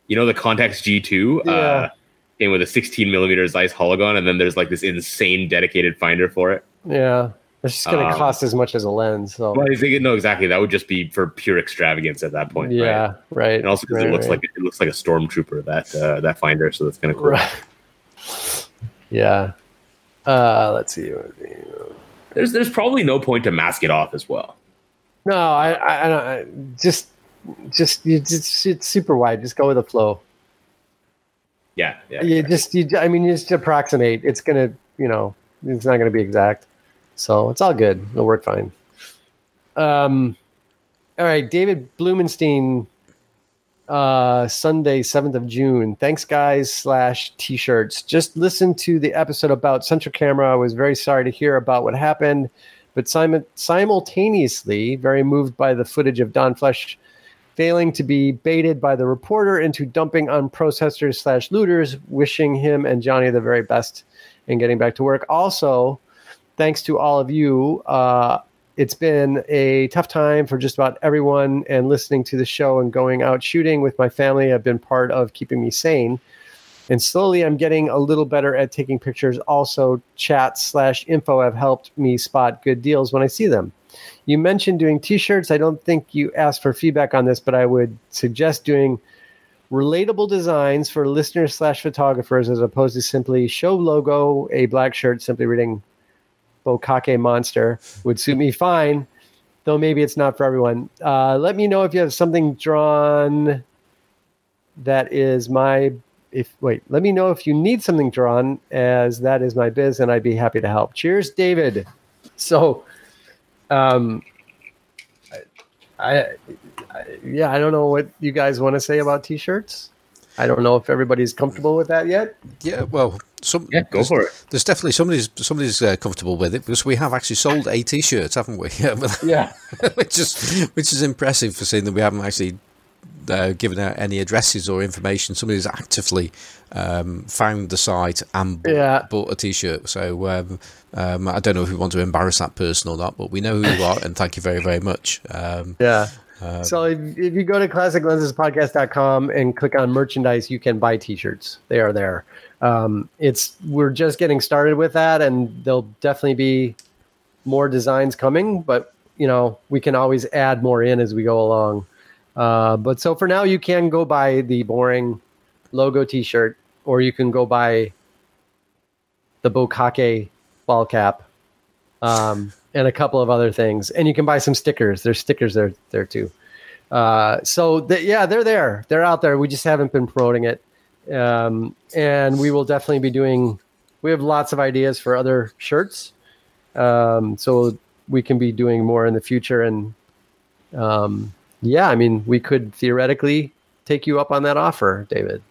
you know the Contax G2 yeah. uh, came with a 16 millimeter Zeiss Hologon, and then there's like this insane dedicated finder for it. Yeah, it's just going to um, cost as much as a lens. So. Well, I think no, exactly. That would just be for pure extravagance at that point. Yeah, right. right and also because right, it looks right. like it looks like a stormtrooper that uh, that finder, so that's kind of cool. Yeah. Uh, let's see. There's there's probably no point to mask it off as well. No, I I, I don't. I, just just you just it's super wide. Just go with the flow. Yeah, yeah. You yeah. just you. I mean, you just approximate. It's gonna, you know, it's not gonna be exact. So it's all good. It'll work fine. Um, all right, David Blumenstein. Uh, Sunday, seventh of June. Thanks, guys. Slash t-shirts. Just listen to the episode about Central Camera. I was very sorry to hear about what happened, but sim- simultaneously very moved by the footage of Don Flesch failing to be baited by the reporter into dumping on protesters slash looters, wishing him and Johnny the very best in getting back to work. Also, thanks to all of you. Uh, it's been a tough time for just about everyone, and listening to the show and going out shooting with my family have been part of keeping me sane. And slowly, I'm getting a little better at taking pictures. Also, chat slash info have helped me spot good deals when I see them. You mentioned doing T-shirts. I don't think you asked for feedback on this, but I would suggest doing relatable designs for listeners slash photographers as opposed to simply show logo a black shirt simply reading Bokake Monster would suit me fine, though maybe it's not for everyone. Uh, let me know if you have something drawn that is my if wait let me know if you need something drawn as that is my biz and i'd be happy to help cheers david so um, I, I, yeah, I don't know what you guys want to say about t-shirts. I don't know if everybody's comfortable with that yet. Yeah, well, some yeah, go for it. There's definitely somebody's somebody's uh, comfortable with it because we have actually sold a t-shirt, haven't we? yeah, which is which is impressive for seeing that we haven't actually uh, given out any addresses or information. Somebody's actively um, found the site and bought, yeah. bought a T-shirt. So um, um, I don't know if we want to embarrass that person or not, but we know who you are, and thank you very, very much. Um, yeah. Um, so if, if, you go to classiclensespodcast.com and click on merchandise, you can buy T-shirts. They are there. Um, it's we're just getting started with that, and there'll definitely be more designs coming. But you know, we can always add more in as we go along. Uh, but so for now, you can go buy the boring logo T-shirt, or you can go buy the Bokake ball cap, um, and a couple of other things. And you can buy some stickers. There's stickers there there too. Uh, so the, yeah, they're there. They're out there. We just haven't been promoting it, um, and we will definitely be doing. We have lots of ideas for other shirts. um, so we can be doing more in the future. And um, yeah, I mean, we could theoretically take you up on that offer, David.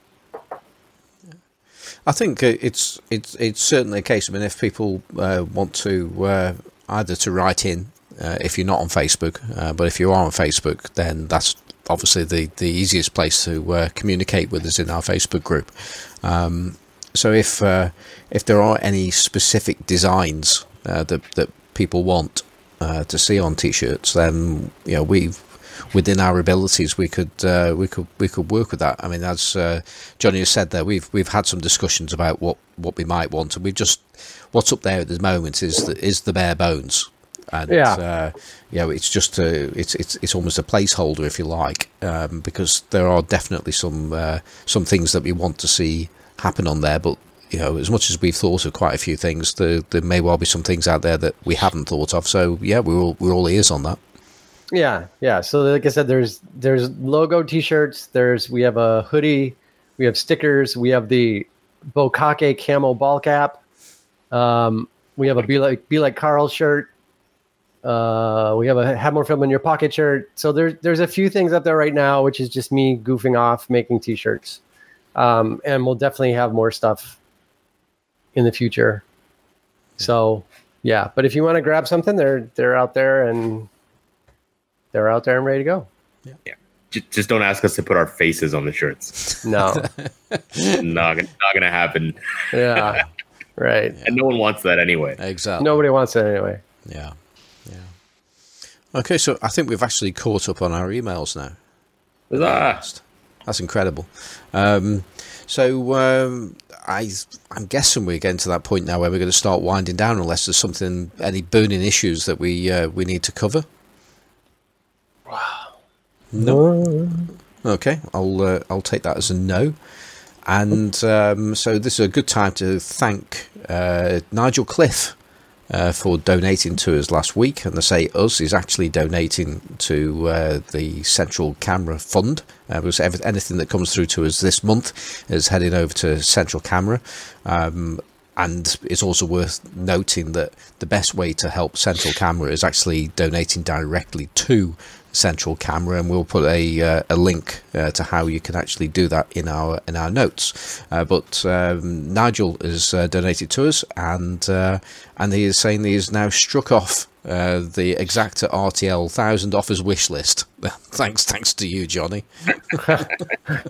I think it's it's it's certainly a case. I mean, if people uh, want to uh, either to write in uh, if you're not on Facebook, uh, but if you are on Facebook, then that's obviously the the easiest place to uh, communicate with us in our Facebook group. Um, so if uh, if there are any specific designs that that people want to see on t-shirts, then you know we within our abilities, we could uh, we could we could work with that. I mean, as uh, Johnny has said there, we've we've had some discussions about what, what we might want, and we just what's up there at the moment is the, is the bare bones, and yeah, uh, you know, it's just a it's it's it's almost a placeholder if you like, um, because there are definitely some uh, some things that we want to see happen on there, but you know, as much as we've thought of quite a few things, there, there may well be some things out there that we haven't thought of. So yeah, we're all, we're all ears on that. Yeah, yeah. So like I said, there's there's logo T-shirts. There's we have a hoodie. We have stickers. We have the Bokake camo ball cap. Um, we have a be like be like Carl shirt. Uh, we have a have more film in your pocket shirt. So there's there's a few things up there right now, which is just me goofing off making T-shirts. Um, and we'll definitely have more stuff in the future. So yeah, but if you want to grab something, they're they're out there and they're out there and ready to go. Yeah. yeah. Just don't ask us to put our faces on the shirts. No, not, not gonna happen. Yeah, right. And no one wants that anyway. Exactly. Nobody wants it anyway. Yeah, yeah. Okay, so I think we've actually caught up on our emails now. Huzzah. That's incredible. Um, so um, I, I'm guessing we're getting to that point now where we're going to start winding down, unless there's something, any burning issues that we uh, we need to cover. No. Okay, I'll uh, I'll take that as a no. And um, so this is a good time to thank uh, Nigel Cliff uh, for donating to us last week. And I say us is actually donating to uh, the Central Camera Fund. Uh, because anything that comes through to us this month is heading over to Central Camera. Um, and it's also worth noting that the best way to help Central Camera is actually donating directly to central camera, and we'll put a uh, a link uh, to how you can actually do that in our in our notes. Uh, but um, Nigel has uh, donated to us, and uh, and he is saying he has now struck off uh, the Exakta RTL thousand offers wish list. thanks, thanks to you, Johnny.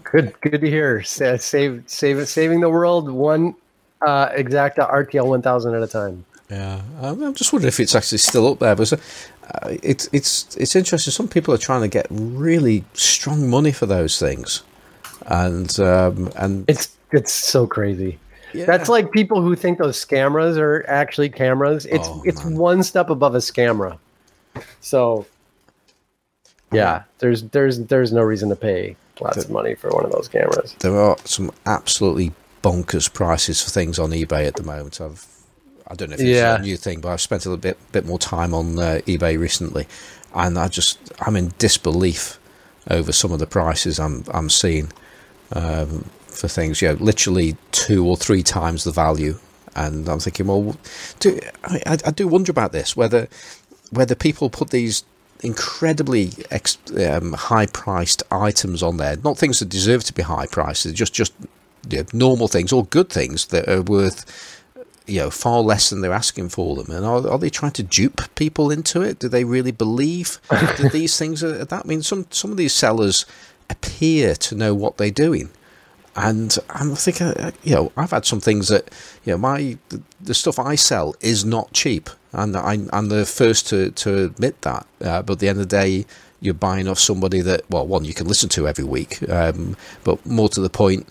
good, good to hear. Save, save, saving the world one uh, Exakta RTL one thousand at a time. Yeah, I'm just wondering if it's actually still up there. But uh, it's it's it's interesting. Some people are trying to get really strong money for those things, and um, and it's it's so crazy. Yeah. That's like people who think those cameras are actually cameras. It's oh, it's man. one step above a scamera. So yeah, there's there's there's no reason to pay lots of money for one of those cameras. There are some absolutely bonkers prices for things on eBay at the moment. I've I don't know if it's yeah. a new thing, but I've spent a little bit bit more time on uh, eBay recently, and I just I'm in disbelief over some of the prices I'm I'm seeing um, for things. You know, literally two or three times the value, and I'm thinking, well, do, I, I do wonder about this whether whether people put these incredibly ex, um, high priced items on there, not things that deserve to be high priced, just just you know, normal things or good things that are worth you know far less than they're asking for them. And are, are they trying to dupe people into it? Do they really believe that these things are that? I mean some some of these sellers appear to know what they're doing. And I'm thinking uh, you know I've had some things that you know my the, stuff I sell is not cheap. And I, am the first to, to admit that. Uh, but at the end of the day you're buying off somebody that well one you can listen to every week. Um, but more to the point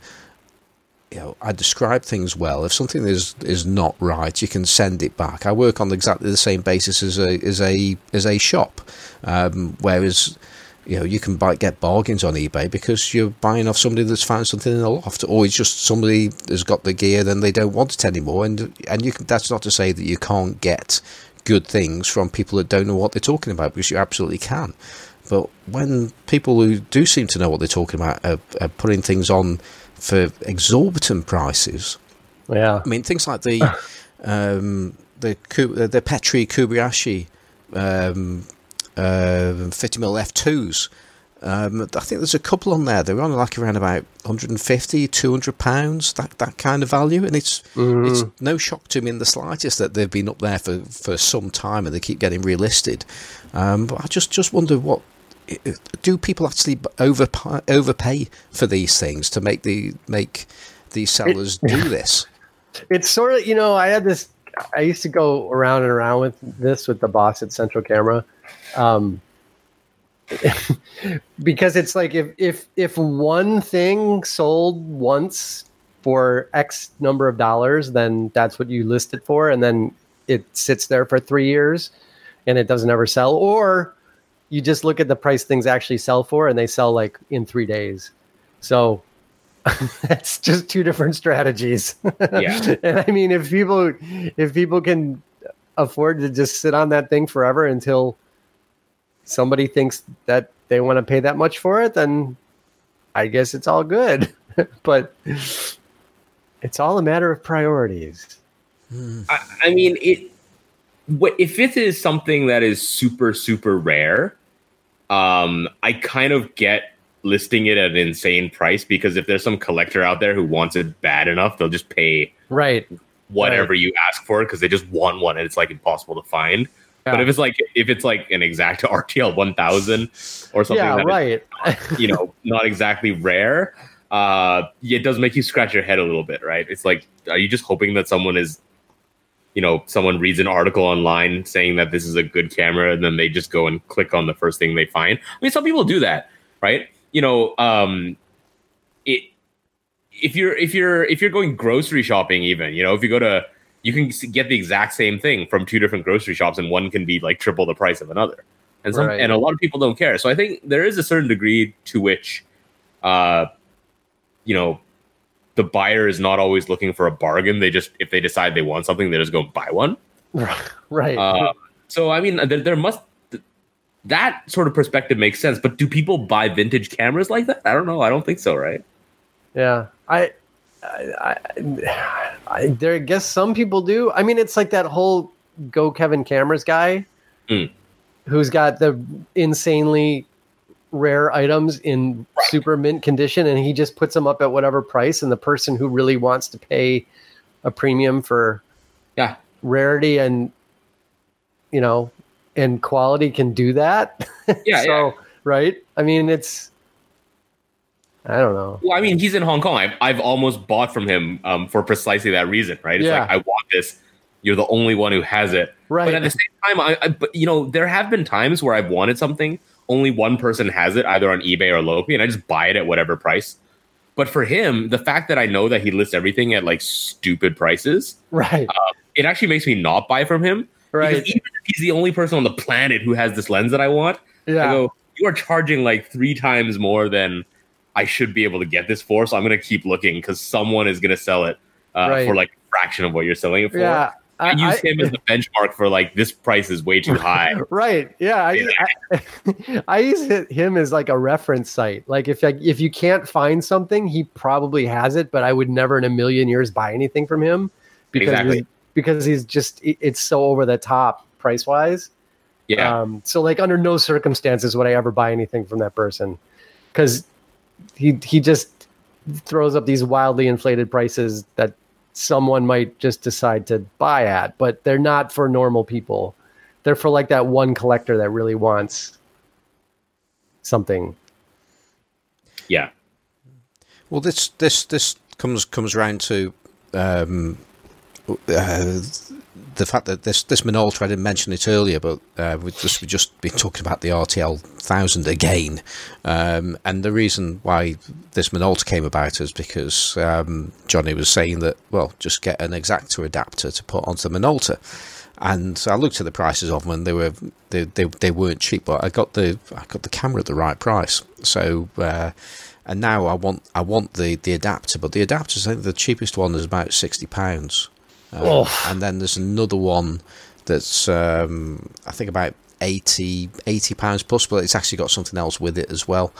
you know, I describe things well. If something is is not right, you can send it back. I work on exactly the same basis as a as a as a shop, um, whereas you know you can buy get bargains on eBay because you're buying off somebody that's found something in a loft, or it's just somebody has got the gear, then they don't want it anymore, and and you can. That's not to say that you can't get good things from people that don't know what they're talking about because you absolutely can. But when people who do seem to know what they're talking about are, are putting things on for exorbitant prices. Yeah, I mean things like the um, the the Petri Kuribayashi um, uh, 50 mm f2s. Um, I think there's a couple on there. They're on like around about 150, 200 pounds, that that kind of value, and it's mm-hmm. it's no shock to me in the slightest that they've been up there for, for some time and they keep getting relisted. Um, but I just just wonder what do people actually over overpay for these things to make the make these sellers it, do this? It's sort of you know I had this. I used to go around and around with this with the boss at Central Camera. Um, because it's like if if if one thing sold once for X number of dollars, then that's what you list it for, and then it sits there for three years and it doesn't ever sell. Or you just look at the price things actually sell for, and they sell like in three days. So that's just two different strategies. Yeah. and I mean, if people if people can afford to just sit on that thing forever until somebody thinks that they want to pay that much for it, then I guess it's all good. but it's all a matter of priorities. Hmm. I, I mean, it. What If it is something that is super super rare, um, I kind of get listing it at an insane price because if there's some collector out there who wants it bad enough, they'll just pay right whatever right. you ask for because they just want one and it's like impossible to find. Yeah. But if it's like if it's like an exact RTL 1000 or something, yeah, right, not, you know, not exactly rare, uh, it does make you scratch your head a little bit, right? It's like, are you just hoping that someone is, you know, someone reads an article online saying that this is a good camera, and then they just go and click on the first thing they find? I mean, some people do that, right? You know, um, it if you're if you're if you're going grocery shopping, even you know, if you go to you can get the exact same thing from two different grocery shops, and one can be like triple the price of another. And some, right. and a lot of people don't care. So I think there is a certain degree to which, uh, you know, the buyer is not always looking for a bargain. They just if they decide they want something, they just go buy one. Right. Uh, so I mean, there, there must that sort of perspective makes sense. But do people buy vintage cameras like that? I don't know. I don't think so. Right. Yeah. I I, I, I, there, I guess some people do. I mean, it's like that whole Go Kevin Cameras guy mm. who's got the insanely rare items in right. super mint condition, and he just puts them up at whatever price. And the person who really wants to pay a premium for yeah rarity and you know and quality can do that. Yeah. so yeah. right. I mean, it's I don't know. Well, I mean, he's in Hong Kong. I've, I've almost bought from him um, for precisely that reason, right? It's yeah. like I want this. You're the only one who has it, right? But at the same time, I, I, but you know, there have been times where I've wanted something, only one person has it, either on eBay or Loki, and I just buy it at whatever price. But for him, the fact that I know that he lists everything at like stupid prices, right? Uh, it actually makes me not buy from him, right? Because even if he's the only person on the planet who has this lens that I want, yeah. I go, you are charging like three times more than I should be able to get this for. So I'm going to keep looking because someone is going to sell it uh, right. for like a fraction of what you're selling it for. Yeah. I, I use I, him as the benchmark for like this price is way too high. Right. Yeah. I, I, I, use him as like a reference site. Like if like, if you can't find something, he probably has it, but I would never in a million years buy anything from him because exactly. he's, because he's just it's so over the top price wise. Yeah. Um, so like under no circumstances would I ever buy anything from that person because he he just throws up these wildly inflated prices that someone might just decide to buy at, but they're not for normal people. They're for like that one collector that really wants something. Yeah. Well, this this this comes comes around to um, uh, the fact that this this Minolta, I didn't mention it earlier, but uh, we just we just been talking about the RTL thousand again, um, and the reason why this Minolta came about is because um, Johnny was saying that well, just get an Exakta adapter to put onto the Minolta, and I looked at the prices of them, and they were they, they, they weren't cheap, but I got the I got the camera at the right price, so. Uh, and now I want I want the, the adapter, but the adapter I think the cheapest one is about sixty pounds. Um, and then there's another one that's um, I think about 80 pounds plus, but it's actually got something else with it as well.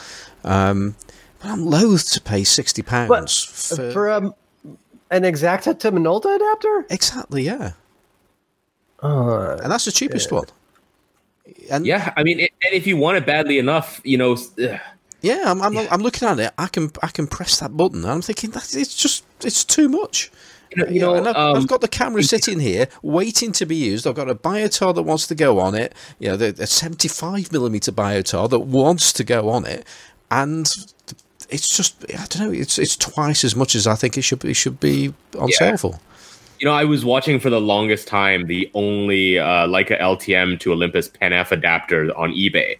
Um, but I'm loath to pay sixty pounds for, for um, an Exakta to Minolta adapter. Exactly, yeah. uh, and that's the cheapest yeah. one. And yeah, I mean, it, and if you want it badly enough, you know. Ugh. Yeah, I'm, I'm, yeah. I'm, looking at it. I can I can press that button. And I'm thinking that it's just it's too much. You know, you know I've, um, I've, got the camera sitting here waiting to be used. I've got a biotar that wants to go on it. You know, the, a 75 millimeter biotar that wants to go on it, and it's just I don't know. It's it's twice as much as I think it should be should be on yeah. sale for. You know, I was watching for the longest time the only uh, Leica LTM to Olympus Pen F adapter on eBay,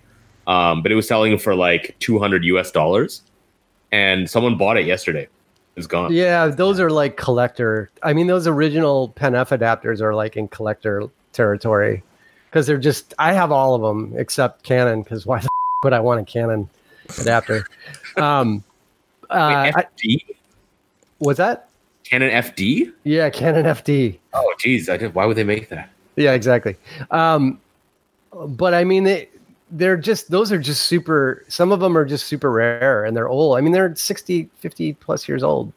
um, but it was selling for like 200 US dollars, and someone bought it yesterday. It's gone. Yeah, those are like collector. I mean, those original Pen F adapters are like in collector territory because they're just. I have all of them except Canon because why the f- would I want a Canon adapter? um, uh, Wait, FD? I, what's that? Canon FD? Yeah, Canon FD. Oh, geez, I did. Why would they make that? Yeah, exactly. Um, but I mean, they they're just those are just super. Some of them are just super rare and they're old. I mean, they're 60, 50 plus years old.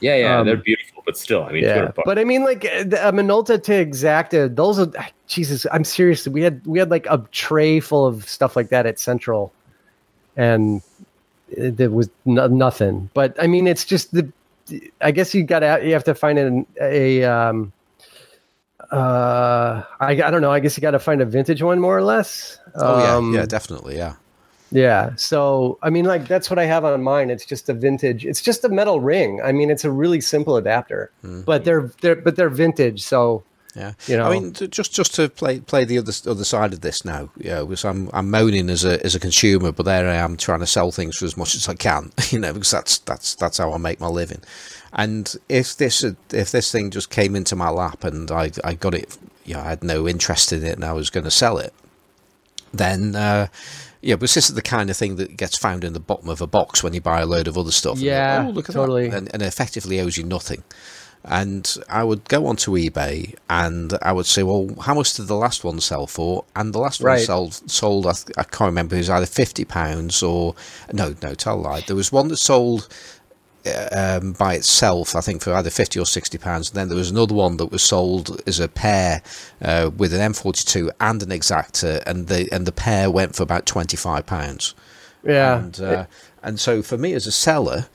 Yeah, yeah, um, they're beautiful, but still, I mean, yeah. But I mean, like a Minolta to Exakta, those are Jesus. I'm serious. We had we had like a tray full of stuff like that at Central, and there was no, nothing. But I mean, it's just the I guess you got to you have to find an, a um, uh, I, I don't know. I guess you got to find a vintage one more or less. Oh yeah, um, yeah, definitely, yeah. Yeah. So I mean, like that's what I have on mine. It's just a vintage. It's just a metal ring. I mean, it's a really simple adapter, mm-hmm. but they're they're but they're vintage. So yeah, you know, I mean, just just to play play the other other side of this now. Yeah, because I'm I'm moaning as a as a consumer, but there I am trying to sell things for as much as I can. You know, because that's that's that's how I make my living. And if this if this thing just came into my lap and I I got it, you know, I had no interest in it and I was going to sell it, then. Uh, yeah, but this is the kind of thing that gets found in the bottom of a box when you buy a load of other stuff. Yeah, like, oh, look at totally. that, and, and effectively owes you nothing. And I would go onto eBay and I would say, well, how much did the last one sell for? And the last right. one sold, sold I, I, can't remember, it was either £50 or, no, no, tell a lie. There was one that sold um, by itself, I think, for either 50 or 60 pounds. And then there was another one that was sold as a pair uh, with an M42 and an Exakta, and the, and the pair went for about 25 pounds. Yeah. And, uh, and so for me as a seller,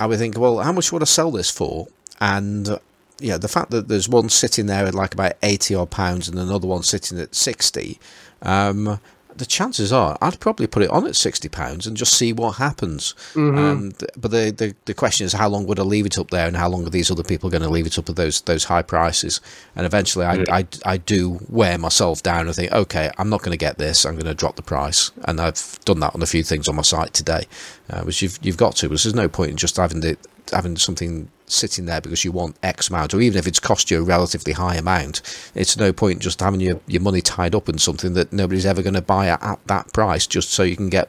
I would think, well, how much would I sell this for? and yeah, the fact that there's one sitting there at like about 80 odd pounds and another one sitting at 60, um, the chances are I'd probably put it on at 60 pounds and just see what happens. Mm-hmm. Um, but the, the, the question is, how long would I leave it up there and how long are these other people going to leave it up at those those high prices? And eventually I, I, I do wear myself down and think, okay, I'm not going to get this. I'm going to drop the price. And I've done that on a few things on my site today, uh, which you've, you've got to, because there's no point in just having the, having something sitting there because you want X amount, or even if it's cost you a relatively high amount, it's no point just having your, your money tied up in something that nobody's ever going to buy at, at that price just so you can get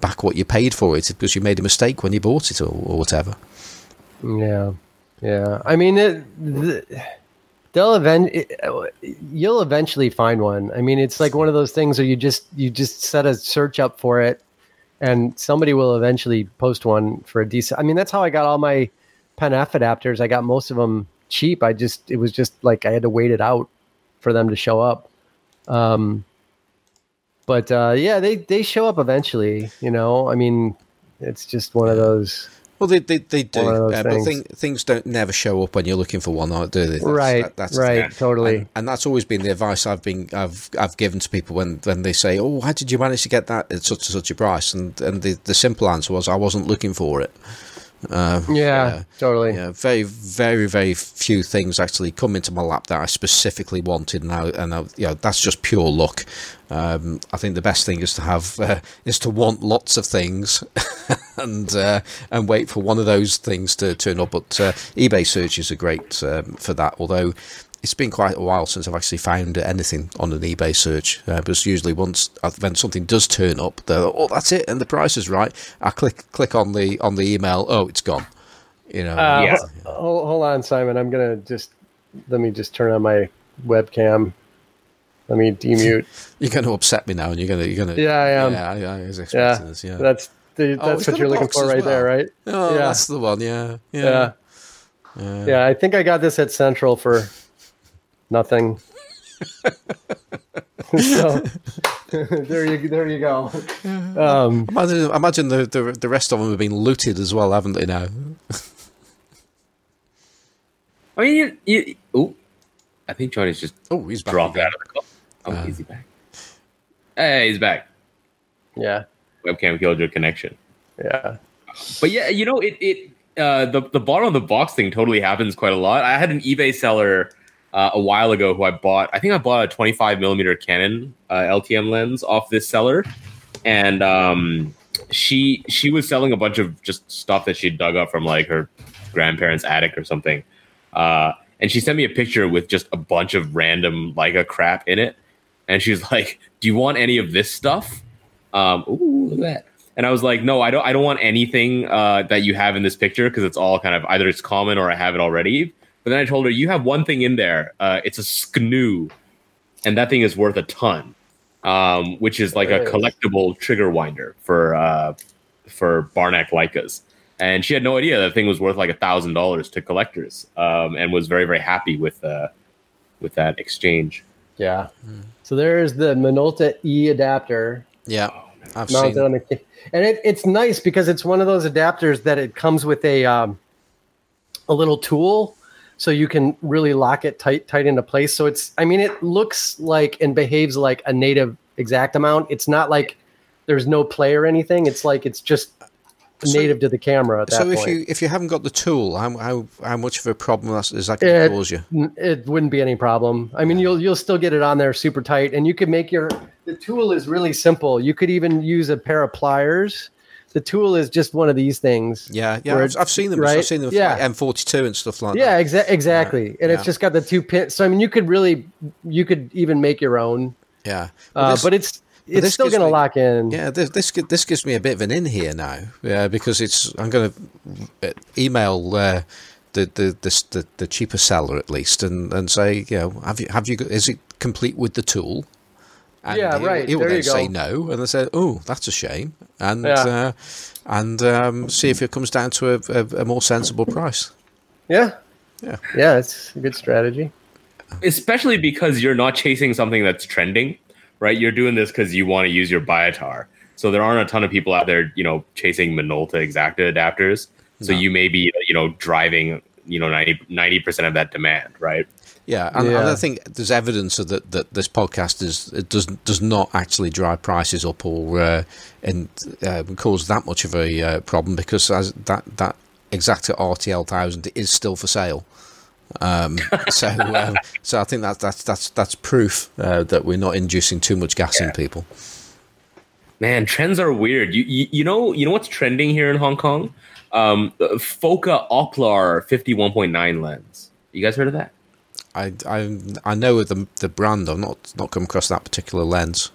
back what you paid for it because you made a mistake when you bought it or, or whatever. Yeah, yeah. I mean, it, the, they'll event. You'll eventually find one. I mean, it's like one of those things where you just you just set a search up for it, and somebody will eventually post one for a decent. I mean, that's how I got all my Pen F adapters. I got most of them cheap. I just it was just like I had to wait it out for them to show up. Um, but uh, yeah, they they show up eventually. You know, I mean, it's just one of those. Well, they they, they do, uh, but thing, things don't never show up when you're looking for one, do they? That's, right, that, that's right, totally. And, and, that's always been the advice I've been I've I've given to people when, when they say, "Oh, how did you manage to get that at such and such a price?" And and the, the simple answer was, "I wasn't looking for it." Uh, yeah, totally. Yeah, very, very, very few things actually come into my lap that I specifically wanted, and I, and I, you know, that's just pure luck. Um, I think the best thing is to have uh, is to want lots of things, and uh, and wait for one of those things to turn up. But uh, eBay searches are great um, for that. Although it's been quite a while since I've actually found anything on an eBay search. Uh, because usually once uh, when something does turn up, oh that's it, and the price is right. I click click on the on the email. Oh, it's gone. You know. Uh, yeah. Hold, hold on, Simon. I'm gonna just let me just turn on my webcam. Let me demute. you're going to upset me now, and you're going to you're going to. Yeah, I am. Yeah, I, I was expecting yeah. this. Yeah, that's the, oh, that's oh, what you're looking for right well. there, right? Oh, yeah. that's the one. Yeah. Yeah. yeah. yeah. Yeah. I think I got this at Central for nothing. so there you there you go. Um, imagine, imagine the, the the rest of them have been looted as well, haven't they? Now. I mean, you, you, oh, I think Johnny's just oh he's dropped out of the call. Oh, uh, is he back? Hey, he's back. Yeah. Webcam killed your connection. Yeah. But yeah, you know, it it uh, the the bottom of the box thing totally happens quite a lot. I had an eBay seller uh, a while ago who I bought. I think I bought a 25 millimeter Canon uh, LTM lens off this seller, and um, she she was selling a bunch of just stuff that she dug up from like her grandparents' attic or something. Uh, and she sent me a picture with just a bunch of random Leica crap in it, and she's like, "Do you want any of this stuff?" Um, ooh, look at that. And I was like, no, I don't. I don't want anything uh, that you have in this picture because it's all kind of either it's common or I have it already. But then I told her, you have one thing in there. Uh, it's a SCNOO, and that thing is worth a ton, um, which is like a collectible trigger winder for uh, for Barnack Leicas. And she had no idea that thing was worth like a thousand dollars to collectors, um, and was very very happy with uh, with that exchange. Yeah. So there's the Minolta E adapter. Yeah. I've mounted on the and it, it's nice because it's one of those adapters that it comes with a um, a little tool so you can really lock it tight tight into place so it's i mean it looks like and behaves like a native Exakta mount it's not like there's no play or anything it's like it's just so, native to the camera so if you if you haven't got the tool how how, how much of a problem is that going to cause you it wouldn't be any problem i mean you'll you'll still get it on there super tight and you could make your the tool is really simple. You could even use a pair of pliers. The tool is just one of these things. Yeah, yeah, I've, I've, seen them. Right? I've seen them. Yeah, like M42 and stuff like yeah, that. Exa- exactly. Yeah, and yeah. it's just got the two pins. So I mean, you could really, you could even make your own. Yeah, uh, this, but it's it's still going to lock in. Yeah, this, this this gives me a bit of an in here now. Yeah, because it's I'm going to uh, email. Uh, the, the, the, the, the cheaper seller at least and, and say you know have you have you is it complete with the tool and yeah, he, right. He will then say no, and they say, "Oh, that's a shame," and yeah. uh, and um, see if it comes down to a, a, a, more sensible price. Yeah, yeah, yeah. It's a good strategy, especially because you're not chasing something that's trending, right? You're doing this because you want to use your Biotar. So there aren't a ton of people out there, you know, chasing Minolta Exakta adapters. So no. you may be, you know, driving, you know, 90 percent of that demand, right? Yeah, and, yeah. and, I think there's evidence of that that this podcast is it does does not actually drive prices up or uh, and uh, cause that much of a uh, problem because as that that Exakta RTL thousand is still for sale. Um, so um, so I think that that's that's that's proof uh, that we're not inducing too much gas yeah. in people. Man, trends are weird. You, you you know you know what's trending here in Hong Kong? Um, Foca Oplar fifty one point nine lens. You guys heard of that? I I I know the the brand. I've not not come across that particular lens.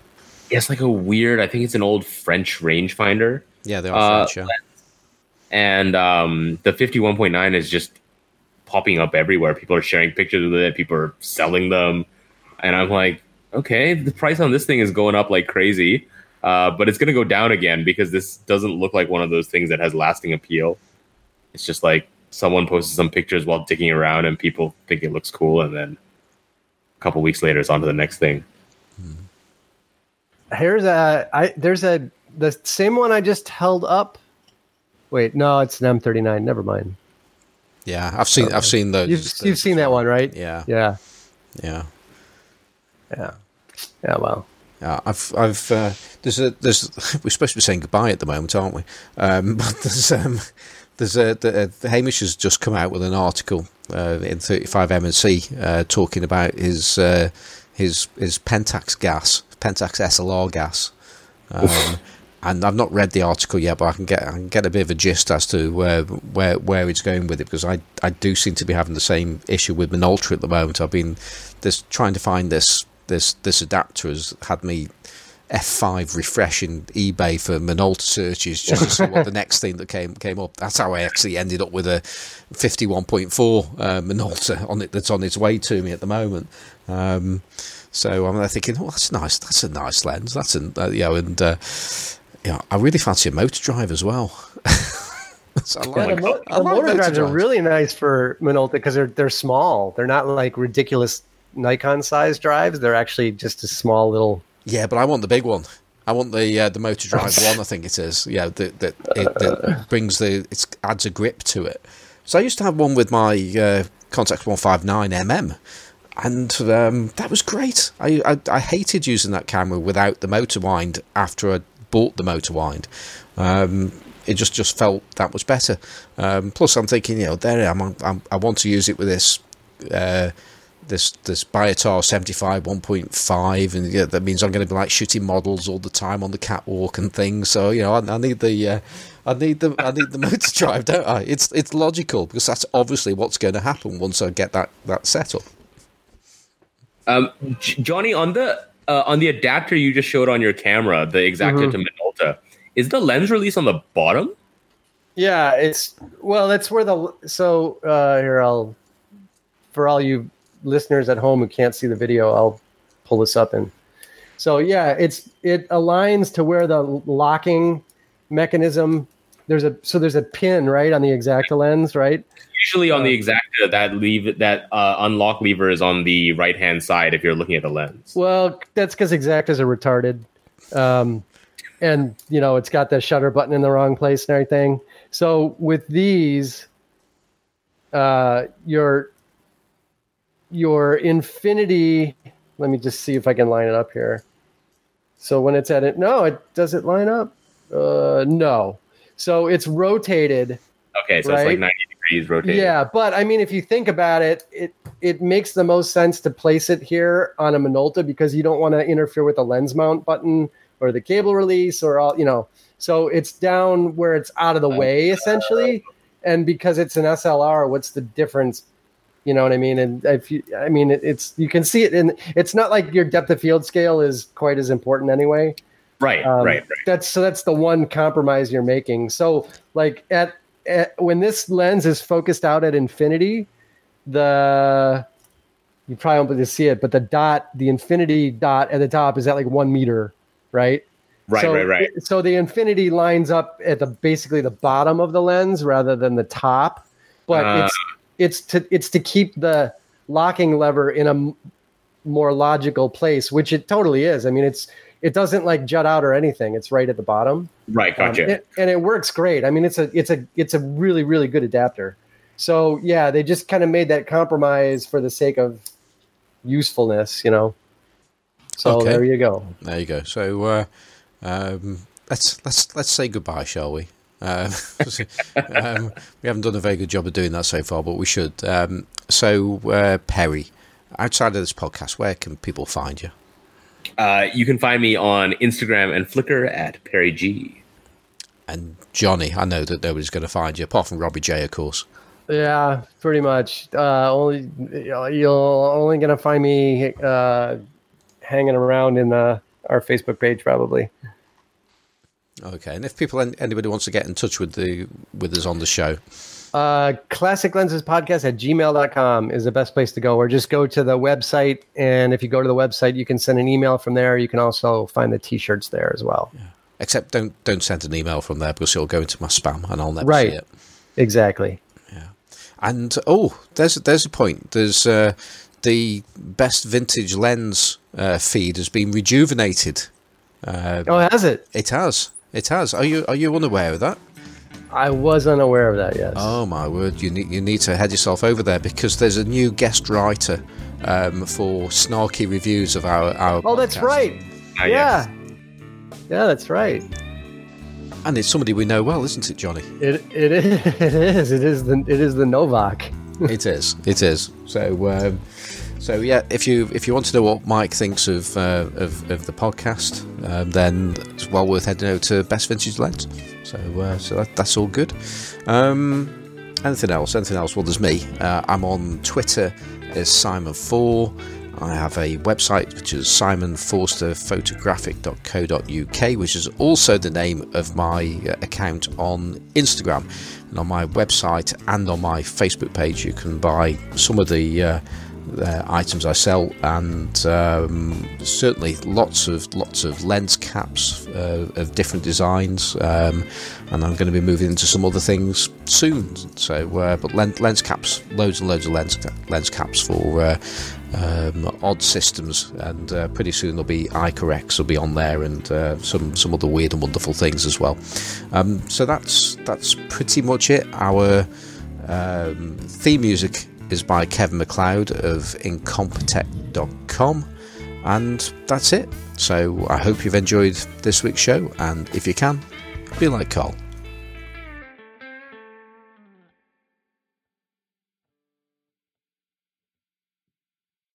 Yeah, it's like a weird. I think it's an old French rangefinder. Yeah, they are uh, French. Yeah. And um, the fifty one point nine is just popping up everywhere. People are sharing pictures of it. People are selling them, and I'm like, okay, the price on this thing is going up like crazy. Uh, but it's going to go down again because this doesn't look like one of those things that has lasting appeal. It's just like someone posted some pictures while digging around and people think it looks cool and then a couple weeks later it's on to the next thing here's a i there's a the same one i just held up wait no it's an m39 never mind yeah i've seen okay. i've seen those you've, you've seen that one right? Yeah. Yeah. Yeah. Yeah. Yeah well. Yeah, I've, I've, uh, there's a, there's, we're supposed to be saying goodbye at the moment, aren't we? Um, but there's, um, there's a the, uh, Hamish has just come out with an article uh, in 35mmc uh, talking about his uh, his his Pentax gas, Pentax SLR gas. Um, and I've not read the article yet, but I can get I can get a bit of a gist as to where where where it's going with it because I I do seem to be having the same issue with Minolta at the moment. I've been just trying to find this this this adapter has had me F5 refreshing eBay for Minolta searches just to see what the next thing that came came up. That's how I actually ended up with a 51.4 uh, Minolta on it that's on its way to me at the moment. Um, so I'm thinking, oh, that's nice. That's a nice lens. That's a uh, you know, and uh, know, I really fancy a motor drive as well. so like, yeah, the, mo- the motor, motor drives are really nice for Minolta because they're they're small. They're not like ridiculous Nikon size drives. They're actually just a small little. Yeah, but I want the big one. I want the uh, the motor drive one. I think it is. Yeah, that that it that brings the it adds a grip to it. So I used to have one with my uh, Contax 159 mm, and um, that was great. I, I, I hated using that camera without the motor wind after I bought the motor wind. Um, it just just felt that was better. Um, plus, I'm thinking, you know, there I am. I'm, i want to use it with this. Uh, this this Biotar 75 1.5 and yeah, that means I'm going to be like shooting models all the time on the catwalk and things so you know I, I need the uh, I need the I need the motor drive don't I it's it's logical because that's obviously what's going to happen once I get that that set up um, Johnny on the uh, on the adapter you just showed on your camera the Exakta mm-hmm. to Minolta is the lens release on the bottom yeah it's well that's where the so uh here I'll for all you listeners at home who can't see the video, I'll pull this up and so yeah, it's it aligns to where the locking mechanism there's a so there's a pin right on the Exakta lens, right? Usually on the uh, Exakta, that leave that uh, unlock lever is on the right hand side if you're looking at the lens. Well, that's because Exaktas are retarded, um, and you know it's got the shutter button in the wrong place and everything. So with these, uh, your your infinity. Let me just see if I can line it up here. So when it's at it, no, it does it line up? Uh, no. So it's rotated. Okay, so right? it's like ninety degrees rotated. Yeah, but I mean, if you think about it, it it makes the most sense to place it here on a Minolta because you don't want to interfere with the lens mount button or the cable release or all you know. So it's down where it's out of the way essentially. And because it's an SLR, what's the difference you know what I mean? And if you, I mean, it's you can see it, and it's not like your depth of field scale is quite as important anyway. Right, um, right, right. That's so that's the one compromise you're making. So like at, at when this lens is focused out at infinity, the you probably won't be able to see it, but the dot, the infinity dot at the top is at like one meter, right? Right, so, right, right. So the infinity lines up at the basically the bottom of the lens rather than the top, but uh, it's it's to it's to keep the locking lever in a more logical place, which it totally is. I mean, it's it doesn't like jut out or anything. It's right at the bottom. Right, um, gotcha. Um, it, and it works great. I mean, it's a it's a it's a really really good adapter. So yeah, they just kind of made that compromise for the sake of usefulness, you know. So okay. there you go. There you go. So uh, um, let's let's let's say goodbye, shall we? Uh, um, we haven't done a very good job of doing that so far, but we should. Um, so, uh, Perry, outside of this podcast, where can people find you? Uh, you can find me on Instagram and Flickr at Perry G. And Johnny, I know that nobody's going to find you apart from Robbie J, of course. Yeah, pretty much. Uh, only you're only going to find me uh, hanging around in the, our Facebook page, probably. Okay, and if people anybody wants to get in touch with the with us on the show, uh, classic lenses podcast at gmail.com is the best place to go or just go to the website. And if you go to the website you can send an email from there. You can also find the t-shirts there as well. Yeah. except don't don't send an email from there because it'll go into my spam and i'll never right. see it. Exactly. Yeah. And oh there's there's a point. There's uh, the best vintage lens uh, feed has been rejuvenated. Uh, oh has it? It has. It has. Are you are you unaware of that? I was unaware of that. Yes. Oh my word! You need you need to head yourself over there because there's a new guest writer um, for snarky reviews of our our. Oh, podcast. that's right. Uh, yeah. Yeah, that's right. And it's somebody we know well, isn't it, Johnny? It it is. It is. It is the it is the Novak. it is. It is. So. Um, so yeah, if you if you want to know what Mike thinks of uh, of, of, the podcast, um, then it's well worth heading over to Best Vintage Lens. So uh, so that, that's all good. Um, anything else? Anything else? Well, there's me. Uh, I'm on Twitter as Simon Four. I have a website which is simonforsterphotographic.co.uk, which is also the name of my uh, account on Instagram. And on my website and on my Facebook page, you can buy some of the uh, items I sell, and um, certainly lots of lots of lens caps uh, of different designs. Um, and I'm going to be moving into some other things soon. So, uh, but lens, lens, caps, loads and loads of lens lens caps for uh, um, odd systems, and uh, pretty soon there'll be Icarex will be on there, and uh, some some other weird and wonderful things as well. Um, so that's that's pretty much it. Our um, theme music is by Kevin MacLeod of Incompetech.com, and that's it. So I hope you've enjoyed this week's show, and if you can, be like Carl.